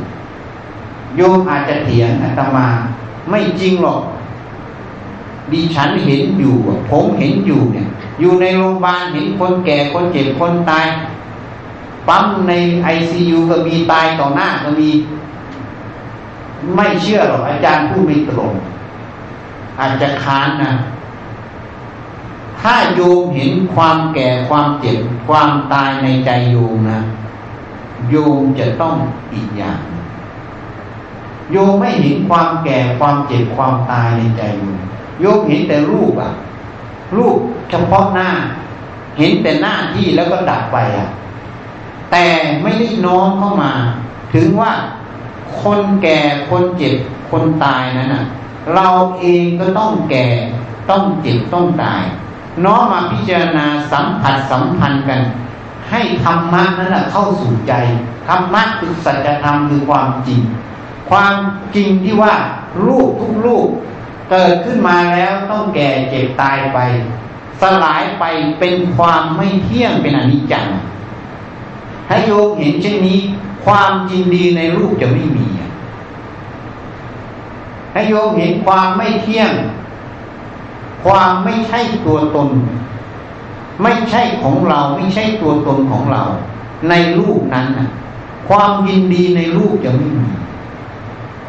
S2: โยมอาจจะเถียงอาตมา ไม่จริงหรอกดิฉันเห็นอยู่ผมเห็นอยู่เนี่ย อยู่ในโรงพยาบาลเห็นคนแก่คนเจ็บคนตายปั๊มในไอซียูก็มีตายต่อหน้าก็มี ไม่เชื่อหรอกอาจารย์ผู้ไม่ตรง อาจจะค้านนะ ถ้าโยมเห็นความแก่ความเจ็บความตายในใจโยมนะโยมจะต้องอีกอย่าง โยมไม่เห็นความแก่ความเจ็บความตายในใจโยมโยมเห็นแต่รูปอะรูปเฉพาะหน้า เห็นแต่หน้าที่แล้วก็ดับไปอะแต่ไม่ได้น้อมเข้ามา ถึงว่าคนแก่คนเจ็บคนตายนั้นนะเราเองก็ต้องแก่ต้องเจ็บต้องตาย น้อมมาพิจารณาสัมผัสสัมพันธ์กัน ให้ธรรมะนั้นแหละเข้าสู่ใจธรรมะคือสัจธรรมคือความจริง ความจริงที่ว่ารูปทุกรูปเกิดขึ้นมาแล้วต้องแก่เจ็บตายไป สลายไปเป็นความไม่เที่ยงเป็นอนิจจังถ้าโยมเห็นเช่นนี้ ความยินดีในรูปจะไม่มีให้โยมเห็นความไม่เที่ยง ความไม่ใช่ตัวตน ไม่ใช่ของเราไม่ใช่ตัวตนของเรา ในรูปนั้นความยินดีในรูปจะไม่มี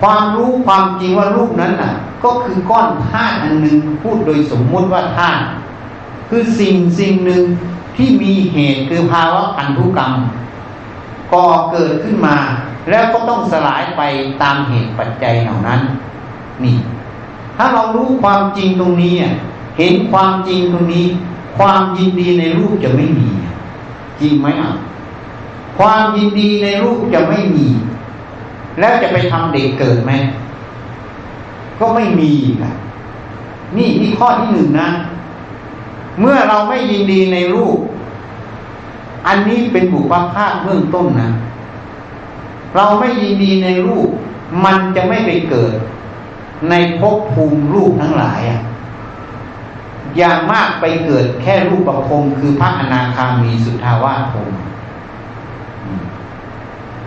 S2: ความรู้ความจริงว่ารูปนั้นน่ะ ก็คือก้อนธาตุอันหนึ่งพูดโดยสมมุติว่าธาตุคือสิ่งสิ่งหนึ่งที่มีเหตุคือภาวะพันธุกรรมก่อเกิดขึ้นมา แล้วก็ต้องสลายไปตามเหตุปัจจัยเหล่านั้น นี่ ถ้าเรารู้ความจริงตรงนี้เห็นความจริงตรงนี้ ความยินดีในรูปจะไม่มี จริงไหมอะความยินดีในรูปจะไม่มี แล้วจะไปทำเด็กเกิดไหมก็ไม่มีอะนี่นี่ข้อที่หนึ่งนะ เมื่อเราไม่ยินดีในรูป อันนี้เป็นบุพภาพเบื้องต้นนะ เราไม่ยินดีในรูป มันจะไม่ไปเกิด ในภพภูมิรูปทั้งหลายอะอย่างมากไปเกิดแค่รูปประพรมคือพระอนาคามีสุทาวาสพรม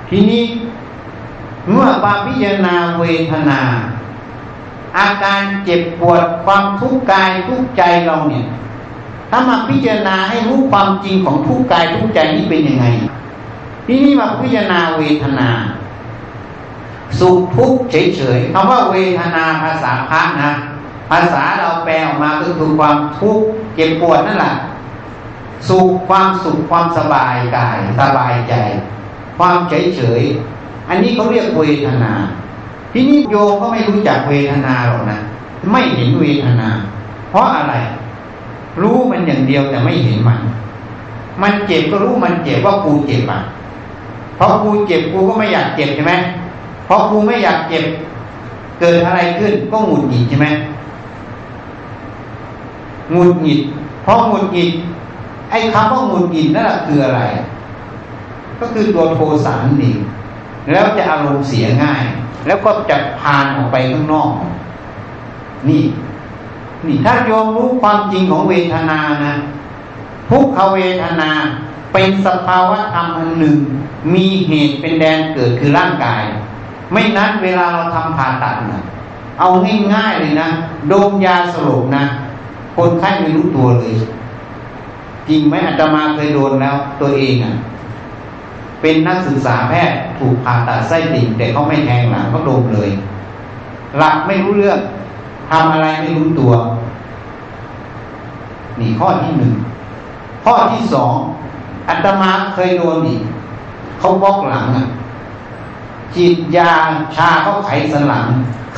S2: ทีนี้เมื่อมาพิจารณาเวทนา อาการเจ็บปวดความทุกข์กายทุกข์ใจเราเนี่ย ถ้ามาพิจารณาให้รู้ความจริงของทุกข์กายทุกข์ใจนี้เป็นยังไง ทีนี่มาพิจารณาเวทนา สุขทุกข์เฉยๆคำว่าเวทนาภาษาพระนะภาษาเราแปลออกมาก็คือความทุกข์เจ็บปวดนั่นแหละสุขความสุขความสบายกายสบายใจ ความเฉยๆอันนี้เขาเรียกเวทนา ที่นี่โยมก็ไม่รู้จักเวทนาหรอกนะไม่เห็นเวทนา เพราะอะไร รู้มันอย่างเดียวแต่ไม่เห็นมัน มันเจ็บก็รู้มันเจ็บว่ากูเจ็บอะเพราะกูเจ็บกูก็ไม่อยากเจ็บใช่ไหม เพราะกูไม่อยากเจ็บ เกิดอะไรขึ้นก็หงุดหงิดใช่ไหมหงุดหงิด เพราะหงุดหงิด ไอ้คำว่าหงุดหงิดนั่นแหละคืออะไร ก็คือตัวโทสะนั่นเองแล้วจะอารมณ์เสียง่าย แล้วก็จะพานออกไปข้างนอก นี่ นี่ถ้าโยมรู้ความจริงของเวทนานะทุกขเวทนาเป็นสภาวะธรรมอันหนึ่ง มีเหตุเป็นแดนเกิดคือร่างกาย ไม่นั้นเวลาเราทำผ่าตัดนะเอาง่ายๆเลยนะโดมยาสลบนะ คนไข้ไม่รู้ตัวเลย จริงไหมอาตมาเคยโดนแล้ว ตัวเองอะ เป็นนักศึกษาแพทย์ถูกผ่าตัดไส้ติ่งแต่เขาไม่แทงหลังเขาโดมเลย หลับไม่รู้เรื่องทำอะไรไม่รู้ตัว นี่ข้อที่หนึ่งข้อที่สองอัตมาเคยโดนอีกเขาบล็อกหลังอะ ฉีดยาชาเขาไขสันหลัง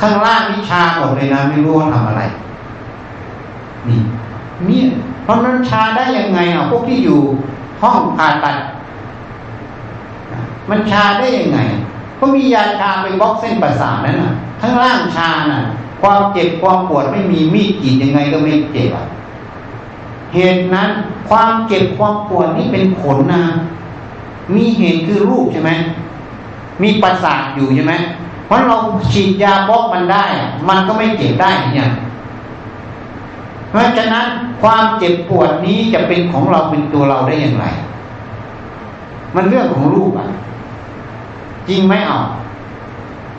S2: ข้างล่างนี่ชาหมดเลยนะ ไม่รู้ว่าทำอะไร นี่เนี่ยเพราะนั้นชาได้ยังไงอะพวกที่อยู่ห้องผ่าตัด มันชาได้ยังไงก็มียาชาไปบล็อกเส้นประสาทนั่นน่ะข้างล่างชาน่ะ ความเจ็บความปวดไม่มีมีดกีดยังไงก็ไม่เจ็บอะเหตุนั้นความเจ็บความปวดนี่เป็นผลนะ มีเหตุคือรูปใช่ไหม มีประสาทอยู่ใช่ไหมเพราะเราฉีดยาบล็อกมันได้ มันก็ไม่เจ็บได้เนี่ยเพราะฉะนั้นความเจ็บปวดนี้จะเป็นของเราเป็นตัวเราได้อย่างไร มันเรื่องของรูปอะ จริงไหมอะ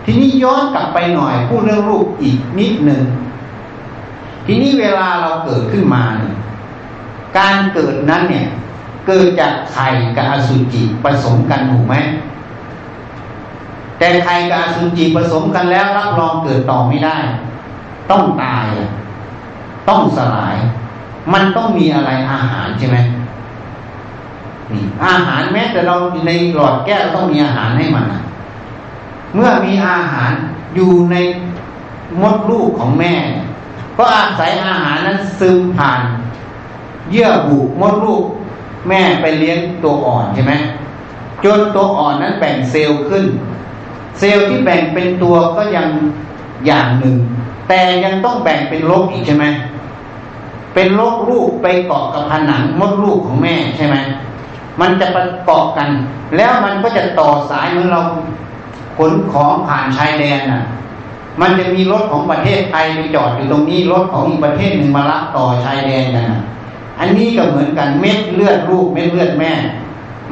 S2: ทีนี้ย้อนกลับไปหน่อยพูดเรื่องรูปอีกนิดหนึ่งทีนี้เวลาเราเกิดขึ้นมาเนี่ยการเกิดนั้นเนี่ย เกิดจากไข่กับอสุจิผสมกันถูกไหม แต่ไข่กับอสุจิผสมกันแล้วรับรองเกิดต่อไม่ได้ ต้องตาย ต้องสลาย มันต้องมีอะไรอาหารใช่ไหมอาหารแม้แต่เราในหลอดแก้วต้องมีอาหารให้มันเมื่อมีอาหารอยู่ในมดลูกของแม่ ก็อาศัยอาหารนั้นซึมผ่าน เยื่อบุมดลูก แม่ไปเลี้ยงตัวอ่อนใช่ไหมจนตัวอ่อนนั้นแบ่งเซลล์ขึ้น เซลล์ที่แบ่งเป็นตัวก็ยังอย่างหนึ่ง แต่ยังต้องแบ่งเป็นลกอีกใช่ไหมเป็นลกลูกไปเกาะกับผนังมดลูกของแม่ใช่ไหมมันจะประกอบกัน แล้วมันก็จะต่อสายเหมือนเราขนของผ่านชายแดนน่ะ มันจะมีรถของประเทศไทยไปจอดอยู่ตรงนี้รถของอีกประเทศหนึ่งมารับต่อชายแดนกันอันนี้ก็เหมือนกันเม็ดเลือดลูกเม็ดเลือดแม่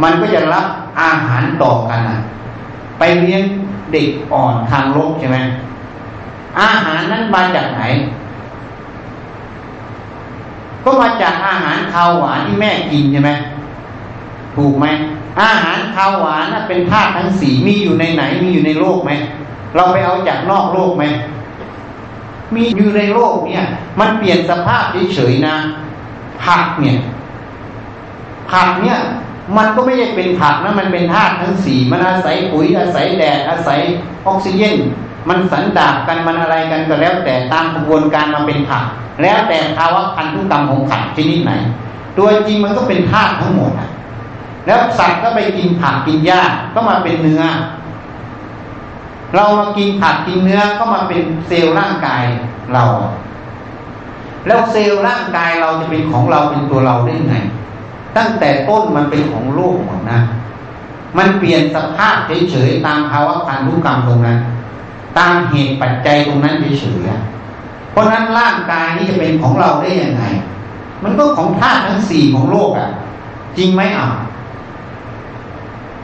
S2: มันก็จะรับอาหารต่อกันนะไปเลี้ยง เด็กอ่อนทางโลกใช่ไหมอาหารนั้นมาจากไหน ก็มาจากอาหารข้าวหวานที่แม่กินใช่ไหมถูกไหมอาหารข้าวหวานเป็นธาตุทั้งสี่มีอยู่ในไหน มีอยู่ในโลกไหมเราไปเอาจากนอกโลกไหมมีอยู่ในโลกเนี่ย มันเปลี่ยนสภาพเฉยๆนะผักเนี่ยผักเนี่ย มันก็ไม่ใช่เป็นผักนะมันเป็นธาตุทั้งสี่มันอาศัยปุ๋ยอาศัยแดดอาศัยออกซิเจนมันสันดาบกันมันอะไรกันก็แล้วแต่ตามกระบวนการมาเป็นผัก แล้วแต่ภาวะพันธุกรรมของผักชนิดไหน ตัวจริงมันก็เป็นธาตุทั้งหมดแล้วสัตว์ก็ไปกินผักกินหญ้าก็มาเป็นเนื้อ เรามากินผักกินเนื้อก็มาเป็นเซลล์ร่างกายเรา แล้วเซลล์ร่างกายเราจะเป็นของเราเป็นตัวเราได้ไง ตั้งแต่ต้นมันเป็นของโลกหมดนะ มันเปลี่ยนสภาพเฉยๆตามภาวะพันธุกรรมตรงนั้น ตามเหตุปัจจัยตรงนั้นเฉยๆเพราะนั้นร่างกายนี้จะเป็นของเราได้ยังไง มันก็ของธาตุทั้งสี่ของโลกอะ่ะ จริงไหมอะ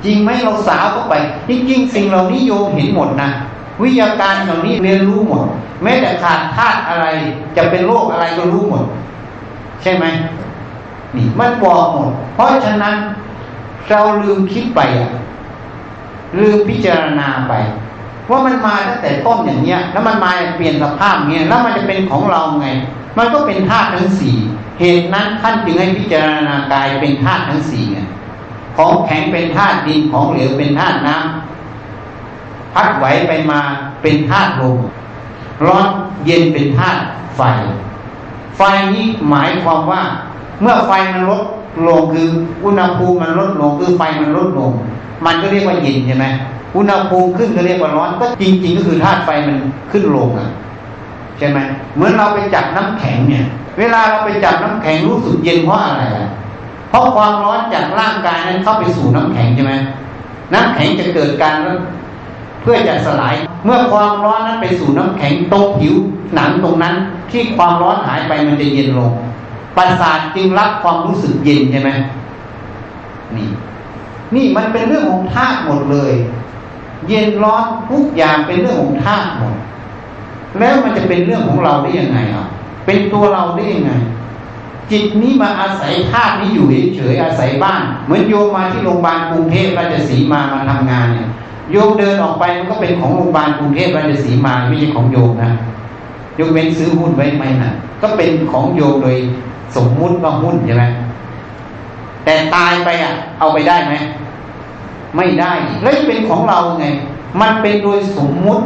S2: จริงไหมเราสาวเข้าไปจริงๆสิ่งเหล่านี้โยมเห็นหมดนะวิทยาการเหล่านี้เรียนรู้หมด แม้แต่ขาดธาตุอะไรจะเป็นโรคอะไรก็รู้หมด ใช่ไหม นี่มันบอกหมด เพราะฉะนั้นเราลืมคิดไปอะลืมพิจารณาไป ว่ามันมาตั้งแต่ต้นอย่างเนี้ย แล้วมันมาเปลี่ยนสภาพเนี้ยแล้วมันจะเป็นของเราไง มันก็เป็นธาตุทั้งสี่เหตุนั้นท่านจึงให้พิจารณากายเป็นธาตุทั้งสี่ไงของแข็งเป็นธาตุดินของเหลวเป็นธาตุน้ำพัดไหวไปมาเป็นธาตุลมร้อนเย็นเป็นธาตุไฟ ไฟนี้หมายความว่า เมื่อไฟมันลดลงคืออุณหภูมิมันลดลงคือไฟมันลดลง มันก็เรียกว่าเย็นใช่ไหมอุณหภูมิขึ้นก็เรียกว่าร้อน ก็จริง ๆ ก็คือธาตุไฟมันขึ้นลงอะใช่ไหมเหมือนเราไปจับน้ำแข็งเนี่ย เวลาเราไปจับน้ำแข็งรู้สึกเย็นเพราะอะไรอะเพราะความร้อนจากร่างกายนั้นเข้าไปสู่น้ำแข็งใช่ไหมน้ำแข็งจะเกิดการเพื่อจะสลาย เมื่อความร้อนนั้นไปสู่น้ำแข็งตรงผิวหนังตรงนั้น ที่ความร้อนหายไปมันจะเย็นลง ประสาทจึงรับความรู้สึกเย็นใช่ไหมนี่ นี่มันเป็นเรื่องของธาตุหมดเลย เย็นร้อนทุกอย่างเป็นเรื่องของธาตุหมด แล้วมันจะเป็นเรื่องของเราได้ยังไงอะ เป็นตัวเราได้ยังไง จิตนี้มาอาศัยธาตุนี้อยู่เฉยๆอาศัยบ้าน เหมือนโยมมาที่โรงพยาบาลกรุงเทพราชสีมามาทำงานเนี่ยโยมเดินออกไปมันก็เป็นของโรงพยาบาลกรุงเทพราชสีมาไม่ใช่ของโยมนะยกเว้นซื้อหุ้นไว้ไหมนะก็เป็นของโยมโดย สมมุติว่าหุ้นใช่ไหมแต่ตายไปอะ เอาไปได้ไหมไม่ได้แล้วเป็นของเราไง มันเป็นโดยสมมุติ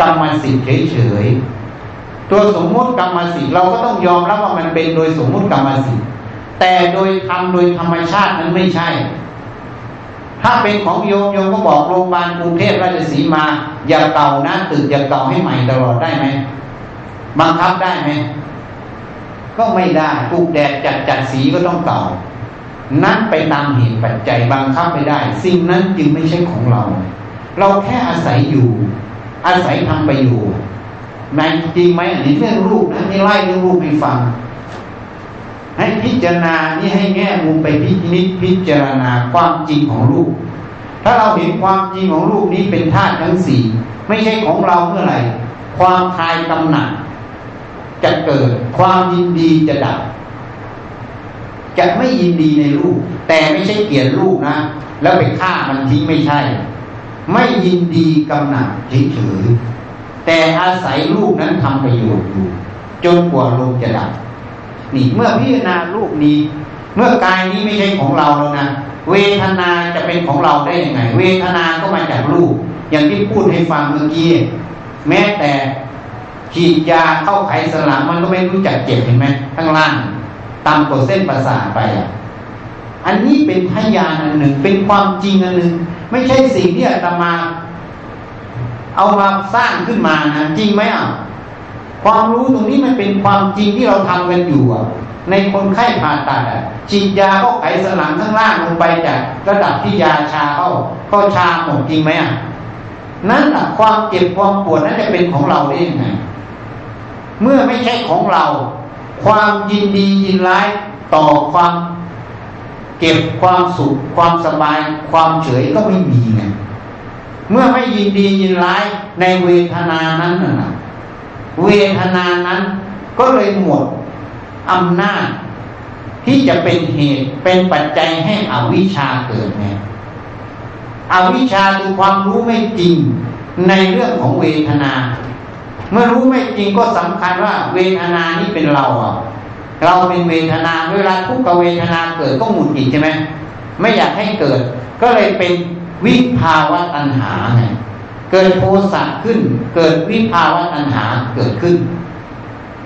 S2: กรรมสิทธิ์เฉยๆตัวสมมุติกรรมสิทธิ์เราก็ต้องยอมรับว่ามันเป็นโดยสมมุติกรรมสิทธิ์แต่โดยทำโดยธรรมชาตินั้นไม่ใช่ ถ้าเป็นของโยมโยมก็บอกโรงพยาบาลกรุงเทพราชสีมา อย่าเก่านะตึกอย่าเก่าให้ใหม่ตลอดได้ไหมบังคับได้ไหม ก็ไม่ได้ปลูกแดดจัดจัดสีก็ต้องเก่า นั้นไปตามเหตุปัจจัยบังคับไม่ได้ สิ่งนั้นจึงไม่ใช่ของเรา เราแค่อาศัยอยู่ อาศัยทำไปอยู่นายจริงไหมอันนี้เรื่องรูปนะให้ไล่เรื่องรูปให้ฟัง ให้พิจารณานี่ให้แง่มุมไปพิจิตพิจารณาความจริงของรูป ถ้าเราเห็นความจริงของรูปนี้เป็นธาตุทั้งสี่ไม่ใช่ของเราเมื่อไหร่ ความคลายกำหนัด จะเกิดความยินดีจะดับ จะไม่ยินดีในรูปแต่ไม่ใช่เกลียดรูปนะ แล้วไปฆ่ามันทิ้งไม่ใช่ ไม่ยินดีกำหนัดเฉยๆแต่อาศัยรูปนั้นทำประโยชน์อยู่จนกว่าลมจะดับนี่เมื่อพิจารณารูปนี้ เมื่อกายนี้ไม่ใช่ของเราแล้วนะเวทนาจะเป็นของเราได้ยังไง เวทนาก็มาจากรูป อย่างที่พูดให้ฟังเมื่อกี้แม้แต่ ฉีดยาเข้าไขสลังมันก็ไม่รู้จักเจ็บเห็นไหมข้างล่างตามกดเส้นประสาทไปอะอันนี้เป็นพยานอันหนึ่ง เป็นความจริงอันหนึ่ง ไม่ใช่สิ่งที่อาตมา เอามาสร้างขึ้นมานะจริงไหมอะความรู้ตรงนี้มันเป็นความจริงที่เราทำกันอยู่อะ ในคนไข้ผ่าตัดอะฉีดยาเข้าไขสลังข้างล่างลงไปจากระดับที่ยาชาเข้าก็ชาหมดจริงไหมอะนั่นแหะความเจ็บความปวดนั้นจะเป็นของเราได้ยังไง เมื่อไม่ใช่ของเรา ความยินดียินร้ายต่อความเก็บความสุข ความสบาย ความเฉยก็ไม่มีไงเมื่อไม่ยินดียินร้ายในเวทนานั้นนะเวทนานั้นก็เลยหมดอำนาจ ที่จะเป็นเหตุเป็นปัจจัยให้อวิชชาเกิดไงอวิชชาคือความรู้ไม่จริงในเรื่องของเวทนา เมื่อรู้ไม่จริงก็สำคัญว่าเวทนานี้เป็นเราอะ เราเป็นเวทนาเวลาทุกขเวทนาเกิดก็หมุดหิดใช่ไหมไม่อยากให้เกิด ก็เลยเป็นวิภาวะตัณหาไงเกิดโทสะขึ้น เกิดวิภาวะตัณหาเกิดขึ้น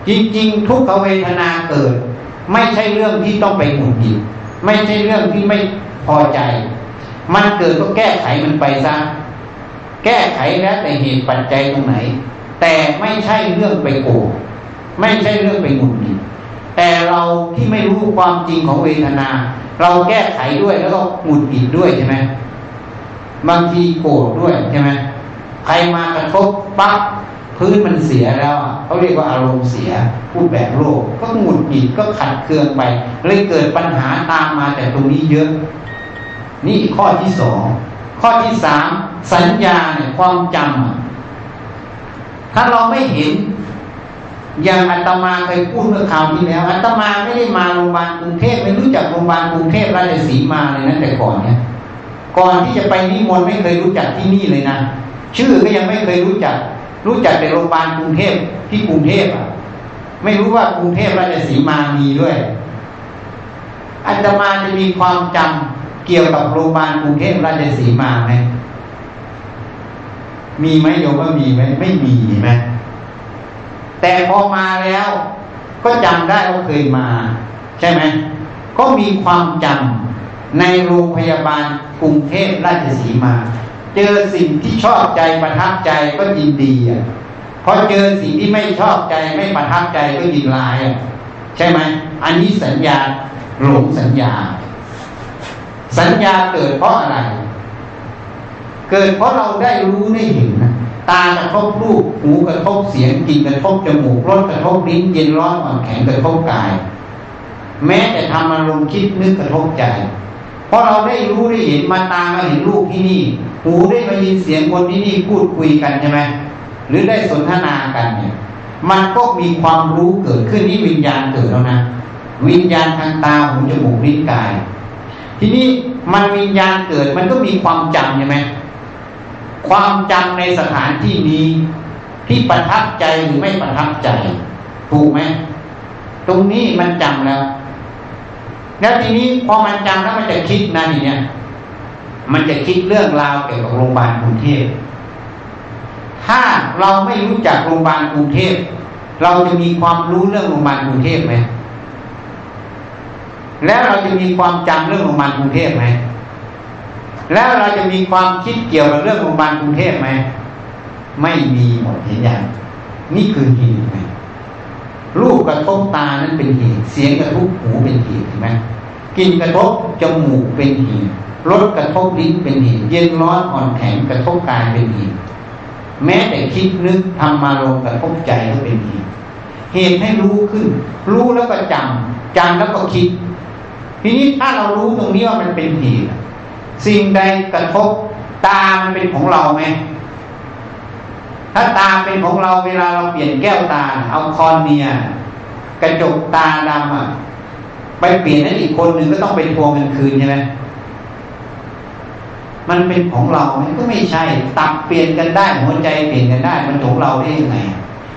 S2: จริงๆ ทุกขเวทนาเกิด ไม่ใช่เรื่องที่ต้องไปหมุดหิดไม่ใช่เรื่องที่ไม่พอใจ มันเกิดก็แก้ไขมันไปซะแก้ไขแล้วแต่เหตุปัจจัยตรงไหน แต่ไม่ใช่เรื่องไปโกรธไม่ใช่เรื่องไปหงุดหงิดแต่เราที่ไม่รู้ความจริงของเวทนา เราแก้ไขด้วยแล้วก็หงุดหงิดด้วยใช่ไหมบางทีโกรธด้วยใช่ไหมใครมากระทบปั๊บพื้นมันเสียแล้วเขาเรียกว่าอารมณ์เสียพูดแบบโลกก็หงุดหงิดก็ขัดเคืองไปเลยเกิดปัญหาตามมาแต่ตรงนี้เยอะ นี่ข้อที่สองข้อที่สามสัญญาเนี่ยความจำ ถ้าเราไม่เห็นอย่างอาตมาเคยพูดเมื่อคราวที่แล้วอาตมาไม่ได้มาโรงพยาบาลกรุงเทพไม่รู้จักโรงพยาบาลกรุงเทพราชสีมาเลยนะแต่ก่อนเนี่ยก่อนที่จะไปนิมนต์ไม่เคยรู้จักที่นี่เลยนะชื่อก็ยังไม่เคยรู้จัก รู้จักแต่โรงพยาบาลกรุงเทพที่กรุงเทพอะ ไม่รู้ว่ากรุงเทพราชสีมามีด้วยอาตมาจะมีความจำเกี่ยวกับโรงพยาบาลกรุงเทพราชสีมาไหม มีไหมโยมว่ามีไหมไม่มีไหมแต่พอมาแล้ว ก็จำได้ว่าเคยมา ใช่ไหมก็มีความจำในโรงพยาบาลกรุงเทพราชสีมา เจอสิ่งที่ชอบใจประทับใจก็ยินดีอะพอเจอสิ่งที่ไม่ชอบใจไม่ประทับใจก็ยินลายอะใช่ไหมอันนี้สัญญาหลงสัญญา สัญญาเกิดเพราะอะไร เกิดเพราะเราได้รู้ได้เห็นนะตากระทบรูปหูกระทบเสียงกลิ่นกระทบจมูกรสกระทบลิ้นเย็นร้อนอ่อนแข็งกระทบกาย แม้แต่ทำอารมณ์คิดนึกกระทบใจเพราะเราได้รู้ได้เห็นมาตามาเห็นรูปที่นี่ หูได้มายินเสียงคนที่นี่พูดคุยกันใช่ไหมหรือได้สนทนากันเนี่ย มันก็มีความรู้เกิดขึ้นนี้วิญญาณเกิดแล้วนะวิญญาณทางตาหูจมูกลิ้นกาย ทีนี้มันวิญญาณเกิดมันก็มีความจำใช่ไหม ความจำในสถานที่นี้ที่ประทับใจหรือไม่ประทับใจ ถูกไหมตรงนี้มันจำแล้ว แล้วทีนี้พอมันจำแล้วมันจะคิดนะทีเนี้ยมันจะคิดเรื่องราวเกี่ยวกับโรงพยาบาลกรุงเทพถ้าเราไม่รู้จักโรงพยาบาลกรุงเทพเราจะมีความรู้เรื่องโรงพยาบาลกรุงเทพไหมแล้วเราจะมีความจำเรื่องโรงพยาบาลกรุงเทพไหม แล้วเราจะมีความคิดเกี่ยวกับเรื่องโรงพยาบาลกรุงเทพไหมไม่มีหมดเห็นอย่างนี่คือเหตุไหมรูปกระทบตานั้นเป็นเหตุเสียงกระทบหูเป็นเหตุเห็นไหมกินกระทบจมูกเป็นเหตุรสกระทบลิ้นเป็นเหตุเย็นร้อนอ่อนแข็งกระทบกายเป็นเหตุแม้แต่คิดนึกทำมาลงกระทบใจก็เป็นเหตุเหตุให้รู้ขึ้น รู้แล้วก็จำจำแล้วก็คิด ทีนี้ถ้าเรารู้ตรงนี้ว่ามันเป็นเหตุ สิ่งใดกระทบตามันเป็นของเราไหมถ้าตาเป็นของเราเวลาเราเปลี่ยนแก้วตา เอาคอนเนียกระจกตาดำอะไปเปลี่ยนนั้นอีกคนหนึ่งก็ต้องไปทวงเงินคืนใช่ไหมมันเป็นของเราไหมก็ไม่ใช่ ตับเปลี่ยนกันได้หัวใจเปลี่ยนกันได้ มันของเราได้ยังไง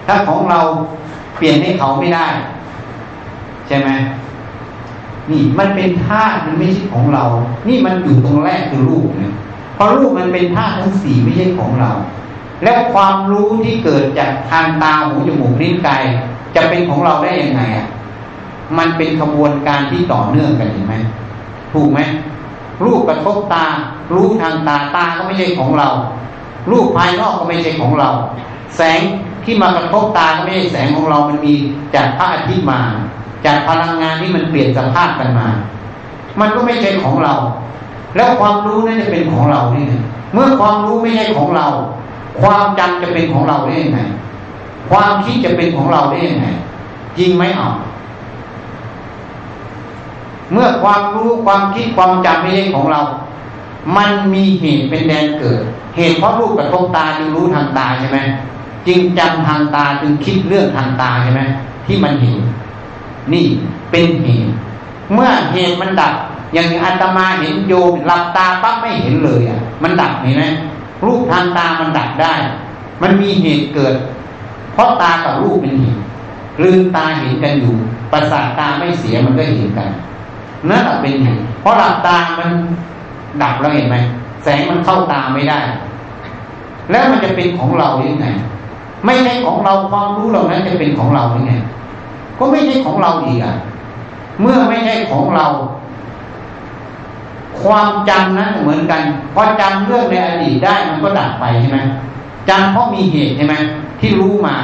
S2: ถ้าของเราเปลี่ยนให้เขาไม่ได้ ใช่ไหม นี่มันเป็นธาตุมันไม่ใช่ของเรา นี่มันอยู่ตรงแรกคือรูปเนะเพราะรูปมันเป็นธาตุทั้งสี่ไม่ใช่ของเรา แล้วความรู้ที่เกิดจากทางตาหูจมูกลิ้นกายจะเป็นของเราได้ยังไงอะมันเป็นขบวนการที่ต่อเนื่องกันเห็นไหมถูกไหมรูปกระทบตา รู้ทางตาตาก็ไม่ใช่ของเรา รูปภายนอกก็ไม่ใช่ของเรา แสงที่มากระทบตาก็ไม่ใช่แสงของเรา มันมีจากพระอาทิตย์มา จากพลังงานที่มันเปลี่ยนสภาพกันมา มันก็ไม่ใช่ของเรา แล้วความรู้นั่นจะเป็นของเราได้ไงเมื่อความรู้ไม่ใช่ของเรา ความจำจะเป็นของเราได้ยังไง ความคิดจะเป็นของเราได้ยังไงจริงไหมอะเมื่อความรู้ความคิดความจำไม่ใช่ของเรา มันมีเหตุเป็นแดนเกิด เหตุเพราะรูปกระทบตาจึงรู้ทางตาใช่ไหมจึงจำทางตาจึงคิดเรื่องทางตาใช่ไหมที่มันเห็น นี่เป็นเหตุเมื่อเหตุมันดับ อย่างอาตมาเห็นโยมหลับตาปั๊บไม่เห็นเลยอะ มันดับเห็นไหมรูปทางตามันดับได้ มันมีเหตุเกิด เพราะตากับรูปเป็นเหตุลืมตาเห็นกันอยู่ ประสาทตาไม่เสียมันก็เห็นกันนั่นแหละเป็นเหตุเพราะหลับตามันดับแล้วเห็นไหมแสงมันเข้าตาไม่ได้ แล้วมันจะเป็นของเราได้ไงไม่ใช่ของเราความรู้เหล่านั้นจะเป็นของเราได้ไง ก็ไม่ใช่ของเราอีกอะเมื่อไม่ใช่ของเรา ความจำนั้นเหมือนกันพอจำเรื่องในอดีตได้มันก็ดับไปใช่ไหมจำเพราะมีเหตุใช่ไหมที่รู้มา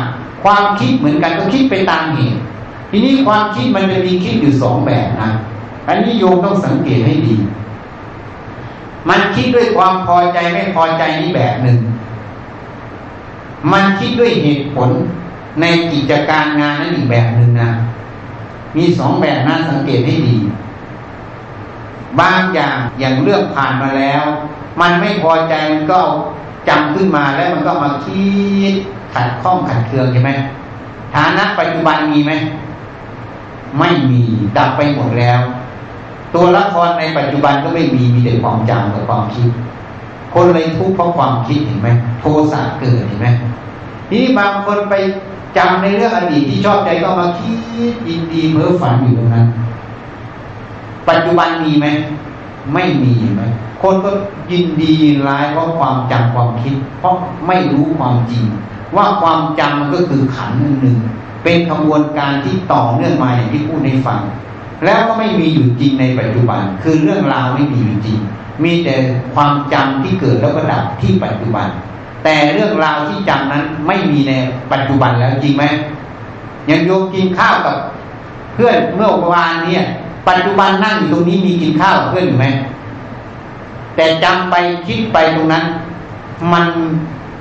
S2: ความคิดเหมือนกันก็คิดไปตามเหตุทีนี้ความคิดมันจะมีคิดอยู่สองแบบนะอันนี้โยมต้องสังเกตให้ดี มันคิดด้วยความพอใจไม่พอใจนี่แบบหนึ่ง มันคิดด้วยเหตุผล ในกิจการงานนั้นอีกแบบหนึ่งนะ มีสองแบบนะสังเกตให้ดี บางอย่างอย่างเรื่องผ่านมาแล้ว มันไม่พอใจมันก็จำขึ้นมาแล้วมันก็มาคิดขัดข้องขัดเคืองใช่ไหมฐานะปัจจุบันมีไหมไม่มีดับไปหมดแล้ว ตัวละครในปัจจุบันก็ไม่มีมีแต่ความจำกับความคิด คนเลยทุกข์เพราะความคิดเห็นไหมโทสะเกิดเห็นไหมทีนี้บางคนไป จำในเรื่องอดีตที่ชอบใจก็มาคิดยินดีเพ้อฝันอยู่ตรงนั้น ปัจจุบันมีไหมไม่มีไหมคนก็ยินดียินร้ายเพราะความจำความคิด เพราะไม่รู้ความจริง ว่าความจำมันก็คือขันหนึ่งหนึ่งเป็นขบวนการที่ต่อเนื่องมาอย่างที่พูดในฟัง แล้วก็ไม่มีอยู่จริงในปัจจุบัน คือเรื่องราวไม่มีอยู่จริง มีแต่ความจำที่เกิดแล้วก็ดับที่ปัจจุบัน แต่เรื่องราวที่จำนั้นไม่มีในปัจจุบันแล้วจริงไหมย่างโยมกินข้าวกับ เพื่อนเมื่อวานเนี่ย ปัจจุบันนั่งอยู่ตรงนี้มีกินข้าวกับเพื่อนอยู่ไหมแต่จำไปคิดไปตรงนั้น มัน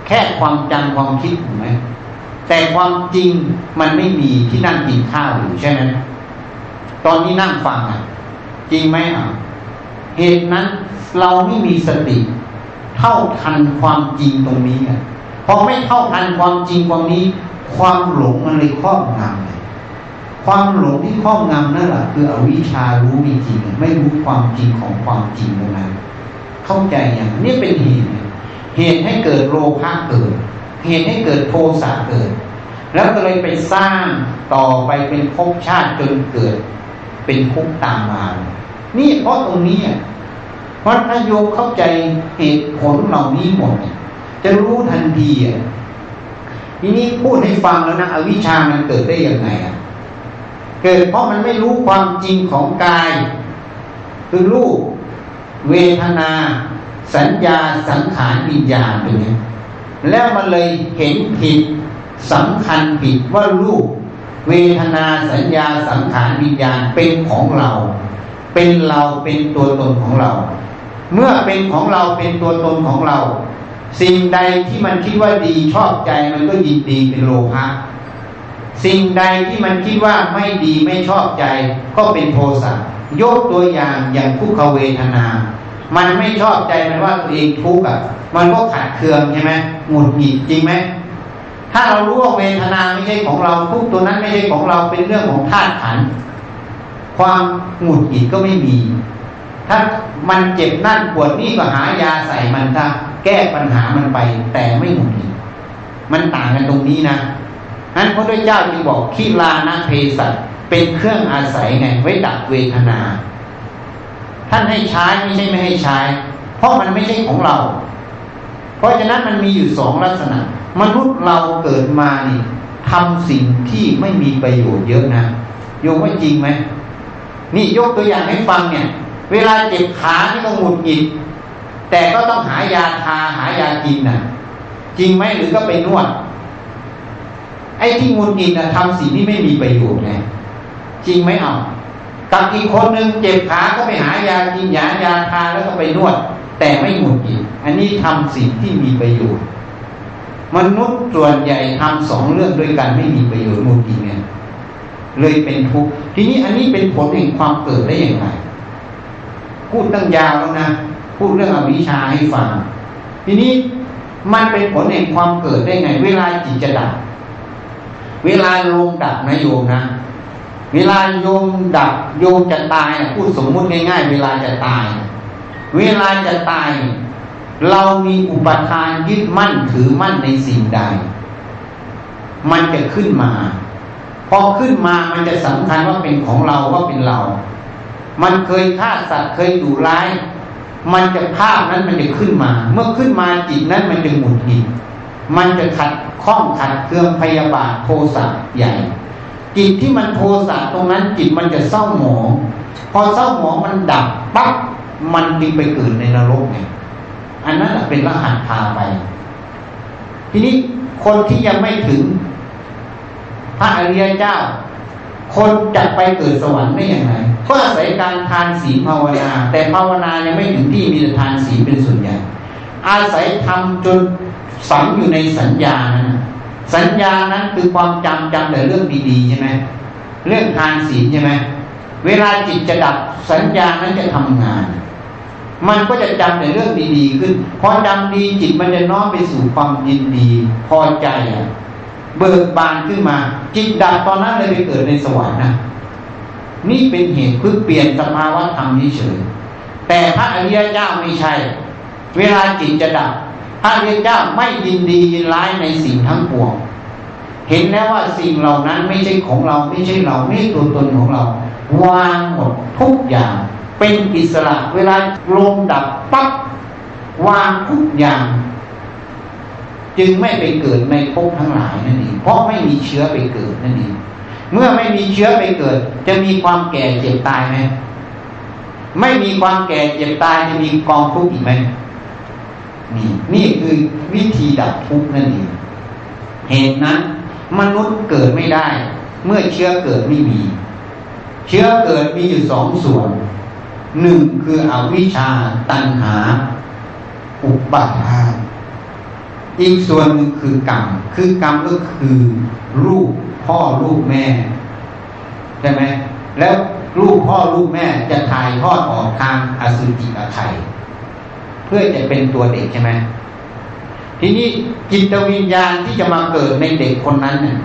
S2: แค่ความจำความคิดถูกไหมแต่ความจริงมันไม่มีที่นั่งกินข้าวอยู่ใช่ไหมตอนนี้นั่งฟังอะ จริงไหมอะเหตุนั้นเราไม่มีสติ เท่าทันความจริงตรงนี้พอไม่เท่าทันความจริงตรงนี้ ความหลงมันเลยครอบงำเลยความหลงที่ครอบงำนั่นแหละคืออวิชารู้มีจริงไม่รู้ความจริงของความจริงตรงนั้น เข้าใจอย่างนี้เป็นเหตุเหตุให้เกิดโลภะเกิด เหตุให้เกิดโทสะเกิด แล้วก็เลยไปสร้างต่อไปเป็นภพชาติจนเกิด เป็นภพตามมา นี่เพราะตรงนี้ เพราะถ้าโยมเข้าใจเหตุผลเหล่านี้หมดจะรู้ทันทีอะทีนี้พูดให้ฟังแล้วนะอวิชามันเกิดได้ยังไงอะเกิดเพราะมันไม่รู้ความจริงของกาย คือรูปเวทนา สัญญาสังขารวิญญาณตรงนี้แล้วมันเลยเห็นผิดสำคัญผิดว่ารูป เวทนาสัญญาสังขารวิญญาณเป็นของเรา เป็นเราเป็นตัวตนของเรา เมื่อเป็นของเราเป็นตัวตนของเรา สิ่งใดที่มันคิดว่าดีชอบใจมันก็ยินดีเป็นโลภะสิ่งใดที่มันคิดว่าไม่ดีไม่ชอบใจ ก็เป็นโทสะยกตัวอย่างอย่างทุกขเวทนา มันไม่ชอบใจมันว่าตัวเองทุกข์อะ มันก็ขัดเคืองใช่ไหมหงุดหงิดจริงไหมถ้าเรารู้ว่าเวทนาไม่ใช่ของเราทุกตัวนั้นไม่ใช่ของเราเป็นเรื่องของธาตุขันความหงุดหงิดก็ไม่มี ถ้ามันเจ็บนั่นปวดนี่ก็หายาใส่มันถ้าแก้ปัญหามันไปแต่ไม่หงุดหงิดมันต่างกันตรงนี้นะนั้นพระพุทธเจ้าจึงบอกขีลานะเพสัตเป็นเครื่องอาศัยไงไว้ดับเวทนา ท่านให้ใช้ไม่ใช่ไม่ให้ใช้ เพราะมันไม่ใช่ของเรา เพราะฉะนั้นมันมีอยู่สองลักษณะ มนุษย์เราเกิดมานี่ทำสิ่งที่ไม่มีประโยชน์เยอะนะโยมว่าจริงไหมนี่ยกตัวอย่างให้ฟังเนี่ย เวลาเจ็บขาที่ก็หงุดหงิดแต่ก็ต้องหายาทาหายากินนะจริงไหมหรือก็ไปนวด ไอ้ที่หงุดหงิดนะทำสิ่งที่ไม่มีประโยชน์ไงจริงไหมเอากับอีกคนหนึ่งเจ็บขาก็ไปหายากินยายาทาแล้วก็ไปนวด แต่ไม่หงุดหงิดอันนี้ทำสิ่งที่มีประโยชน์มนุษย์ส่วนใหญ่ทำสองเรื่องด้วยกันไม่มีประโยชน์หงุดหงิดเนี่ยเลยเป็นทุกข์ทีนี้อันนี้เป็นผลแห่งความเกิดได้อย่างไร พูดตั้งยาวแล้วนะพูดเรื่องอวิชชาให้ฟัง ทีนี้มันเป็นผลแห่งความเกิดได้ไง เวลาจิตจะดับ เวลาลมดับนะโยมนะ เวลาโยมดับโยมจะตายพูดสมมุติง่ายๆ เวลาจะตาย เวลาจะตาย เรามีอุปทานยึดมั่นถือมั่นในสิ่งใด มันจะขึ้นมา พอขึ้นมามันจะสำคัญว่าเป็นของเราว่าเป็นเรา มันเคยฆ่าสัตว์เคยดุร้าย มันจะภาพนั้นมันจะขึ้นมา เมื่อขึ้นมาจิตนั้นมันจะหมุนหิดมันจะขัดข้องขัดเครื่องพยาบาทโทสะใหญ่ จิตที่มันโทสะตรงนั้นจิตมันจะเศร้าหมอง พอเศร้าหมองมันดับปั๊บมันจึงไปเกิดในนรกไงอันนั้นเป็นรหัสพาไป ทีนี้คนที่ยังไม่ถึง พระอริยเจ้า คนจะไปเกิดสวรรค์ได้อย่างไร ก็อาศัยการทานศีลภาวนา แต่ภาวนายังไม่ถึงที่มีแต่ทานศีลเป็นส่วนใหญ่ อาศัยทำจนฝังอยู่ในสัญญานะสัญญานั้นคือความจำจำแต่เรื่องดีๆใช่ไหมเรื่องทานศีลใช่ไหมเวลาจิตจะดับสัญญานั้นจะทำงาน มันก็จะจำแต่เรื่องดีๆขึ้นพอจำดีจิตมันจะน้อมไปสู่ความยินดี พอใจอะเบิกบานขึ้นมา จิตดับตอนนั้นเลยไปเกิดในสวรรค์นะ นี่เป็นเหตุเพื่อเปลี่ยนสภาวะธรรมเฉยแต่พระอริยเจ้าไม่ใช่ เวลาจิตจะดับ พระอริยเจ้าไม่ยินดียินร้ายในสิ่งทั้งปวง เห็นแล้วว่าสิ่งเหล่านั้นไม่ใช่ของเราไม่ใช่เราไม่ตัวตนของเรา วางหมดทุกอย่าง เป็นอิสระ เวลาลมดับปั๊บวางทุกอย่าง จึงไม่ไปเกิดในภพทั้งหลายนั่นเองเพราะไม่มีเชื้อไปเกิดนั่นเอง เมื่อไม่มีเชื้อไปเกิด จะมีความแก่เจ็บตายไหมไม่มีความแก่เจ็บตายจะมีกองทุกข์อีกไหมนี่นี่คือวิธีดับทุกข์นั่นเองเหตุนั้น มนุษย์เกิดไม่ได้ เมื่อเชื้อเกิดไม่มี เชื้อเกิดมีอยู่สองส่วนหนึ่งคืออวิชชาตัณหา อุปาทานอีกส่วนหนึ่งคือกรรม คือกรรมก็คือลูก พ่อลูกแม่ใช่ไหมแล้วลูกพ่อลูกแม่จะถ่ายทอดออกทางอสุจิอไขยเพื่อจะเป็นตัวเด็กใช่ไหมทีนี้จิตวิญญาณที่จะมาเกิดในเด็กคนนั้นเนี่ย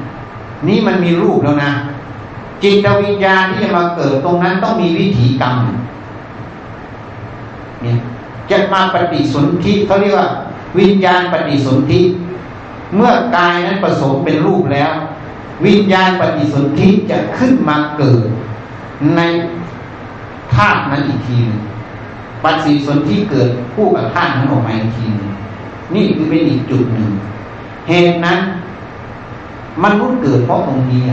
S2: นี่มันมีรูปแล้วนะจิตวิญญาณที่จะมาเกิดตรงนั้นต้องมีวิถีกรรมเนี่ยจะมาปฏิสนธิเขาเรียกว่า วิญญาณปฏิสนธิเมื่อกายนั้นผสมเป็นรูปแล้ว วิญญาณปฏิสนธิจะขึ้นมาเกิดในธาตุนั้นอีกทีนึงปฏิสนธิเกิดคู่กับธาตุนั้นออกมาอีกทีนึงนี่คือเป็นอีกจุดหนึ่งเหตุนั้นมนุษย์เกิดเพราะตรงนี้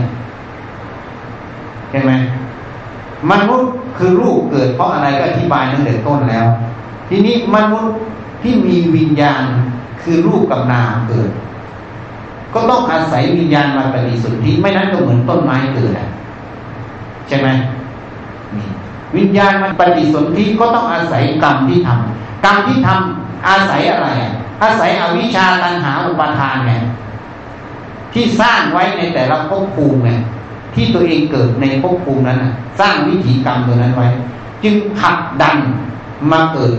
S2: เห็นไหมมนุษย์คือรูปเกิดเพราะอะไรก็อธิบายตั้งแต่ต้นแล้ว ทีนี้มนุษย์ที่มีวิญญาณคือรูปกับนามเกิด ก็ต้องอาศัยวิญญาณมาปฏิสนธิไม่นั้นก็เหมือนต้นไม้เกิดใช่ไหมวิญญาณมันปฏิสนธิก็ต้องอาศัยกรรมที่ทำกรรมที่ทำอาศัยอะไร อาศัยอวิชชาตัณหาอุปาทานไงที่สร้างไว้ในแต่ละภพภูมิไงที่ตัวเองเกิดในภพภูมินั้นสร้างวิถีกรรมตัวนั้นไว้ จึงผลักดันมาเกิด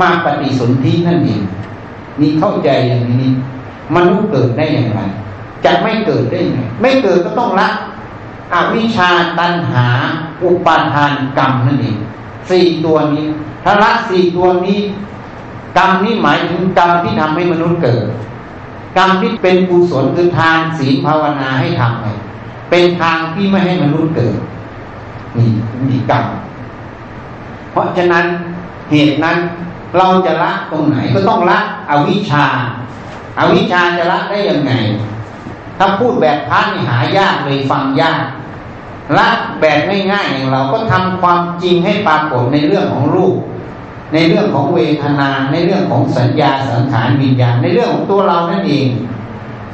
S2: มาปฏิสนธินั่นเองนี่เข้าใจอย่างนี้ มนุษย์เกิดได้อย่างไร จะไม่เกิดได้ยังไงไม่เกิดก็ต้องละอวิชาตัณหา อุปาทานกรรมนั่นเองสี่ตัวนี้ถ้าละสี่ตัวนี้ กรรมนี้หมายถึงกรรมที่ทำให้มนุษย์เกิด กรรมที่เป็นกุศลคือทานศีลภาวนาให้ทำไงเป็นทางที่ไม่ให้มนุษย์เกิดนี่มีกรรมเพราะฉะนั้นเหตุนั้นเราจะละตรงไหนก็ต้องละอวิชชา เอาวิชาจะละได้ยังไง ถ้าพูดแบบพระนี่หายากเลยฟังยากละแบบง่ายๆอย่างเราก็ทำความจริงให้ปรากฏในเรื่องของรูป ในเรื่องของเวทนา ในเรื่องของสัญญาสังขารวิญญาณในเรื่องของตัวเรานั่นเอง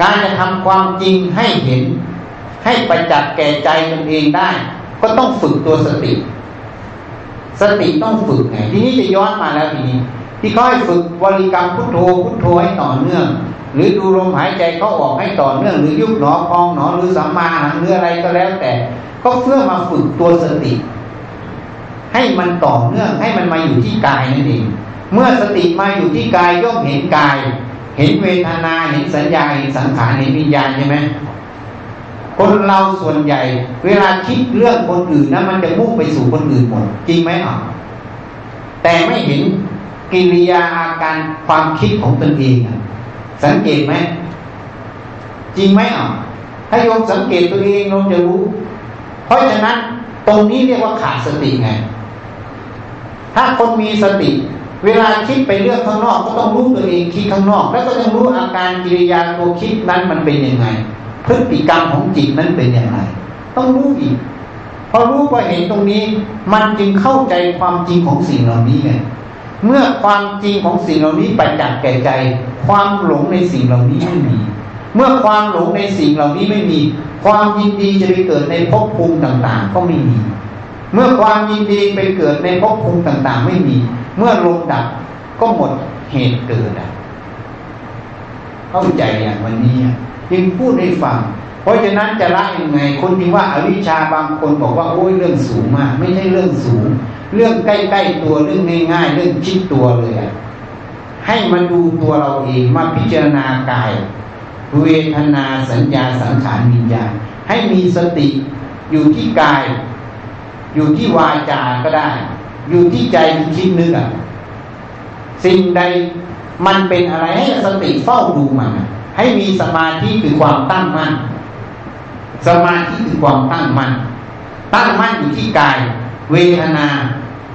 S2: การจะทำความจริงให้เห็น ให้ประจักษ์แก่ใจตนเองได้ ก็ต้องฝึกตัวสติ สติต้องฝึกไงทีนี้จะย้อนมาแล้วทีนี้ ที่เขาให้ฝึกวริกรรมพุทโธพุทโธให้ต่อเนื่อง หรือดูลมหายใจเขาออกให้ต่อเนื่อง หรือยุบหนอพองหนอหรือสัมมาหังหรืออะไรก็แล้วแต่ ก็เพื่อมาฝึกตัวสติ ให้มันต่อเนื่องให้มันมาอยู่ที่กายนั่นเองเมื่อสติมาอยู่ที่กายย่อมเห็นกาย เห็นเวทนาเห็นสัญญาเห็นสังขารเห็นวิญญาณใช่ไหมคนเราส่วนใหญ่ เวลาคิดเรื่องคนอื่นนะมันจะมุ่งไปสู่คนอื่นหมดจริงไหมอะแต่ไม่เห็น กิริยาอาการความคิดของตนเองสังเกตไหมจริงไหมอะถ้าโยมสังเกตตัวเองโยมจะรู้ เพราะฉะนั้นตรงนี้เรียกว่าขาดสติไง ถ้าคนมีสติ เวลาคิดไปเรื่องข้างนอก ก็ต้องรู้ตัวเองคิดข้างนอก แล้วก็ต้องรู้อาการกิริยาตัวคิดนั้นมันเป็นยังไง พฤติกรรมของจิตนั้นเป็นยังไง ต้องรู้อีกพอรู้พอเห็นตรงนี้ มันจึงเข้าใจความจริงของสิ่งเหล่านี้ไง เมื่อความจริงของสิ่งเหล่านี้ไปจักแก่ใจ ความหลงในสิ่งเหล่านี้ไม่มี เมื่อความหลงในสิ่งเหล่านี้ไม่มี ความยินดีจะไปเกิดในภพภูมิต่างๆ ก็ไม่มี เมื่อความยินดีไปเกิดในภพภูมิต่างๆ ไม่มี เมื่อลมดับก็หมดเหตุเกิดเข้าใจอย่างวันนี้จึงพูดให้ฟังเพราะฉะนั้นจะละยังไง คนที่ว่าอาวิชชาบางคนบอกว่าโอ้ยเรื่องสูงมาก ไม่ใช่เรื่องสูง เรื่องใกล้ๆตัวเรื่องง่ายๆเรื่องชิดตัวเลยให้มันดูตัวเราเองมาพิจารณากาย เวทนาสัญญาสังขารวิญญาณให้มีสติอยู่ที่กาย อยู่ที่วาจาก็ได้ อยู่ที่ใจคิดนึกอะสิ่งใดมันเป็นอะไรให้สติเฝ้าดูมันให้มีสมาธิคือความตั้งมั่นสมาธิคือความตั้งมั่นตั้งมั่นอยู่ที่กาย เวทนา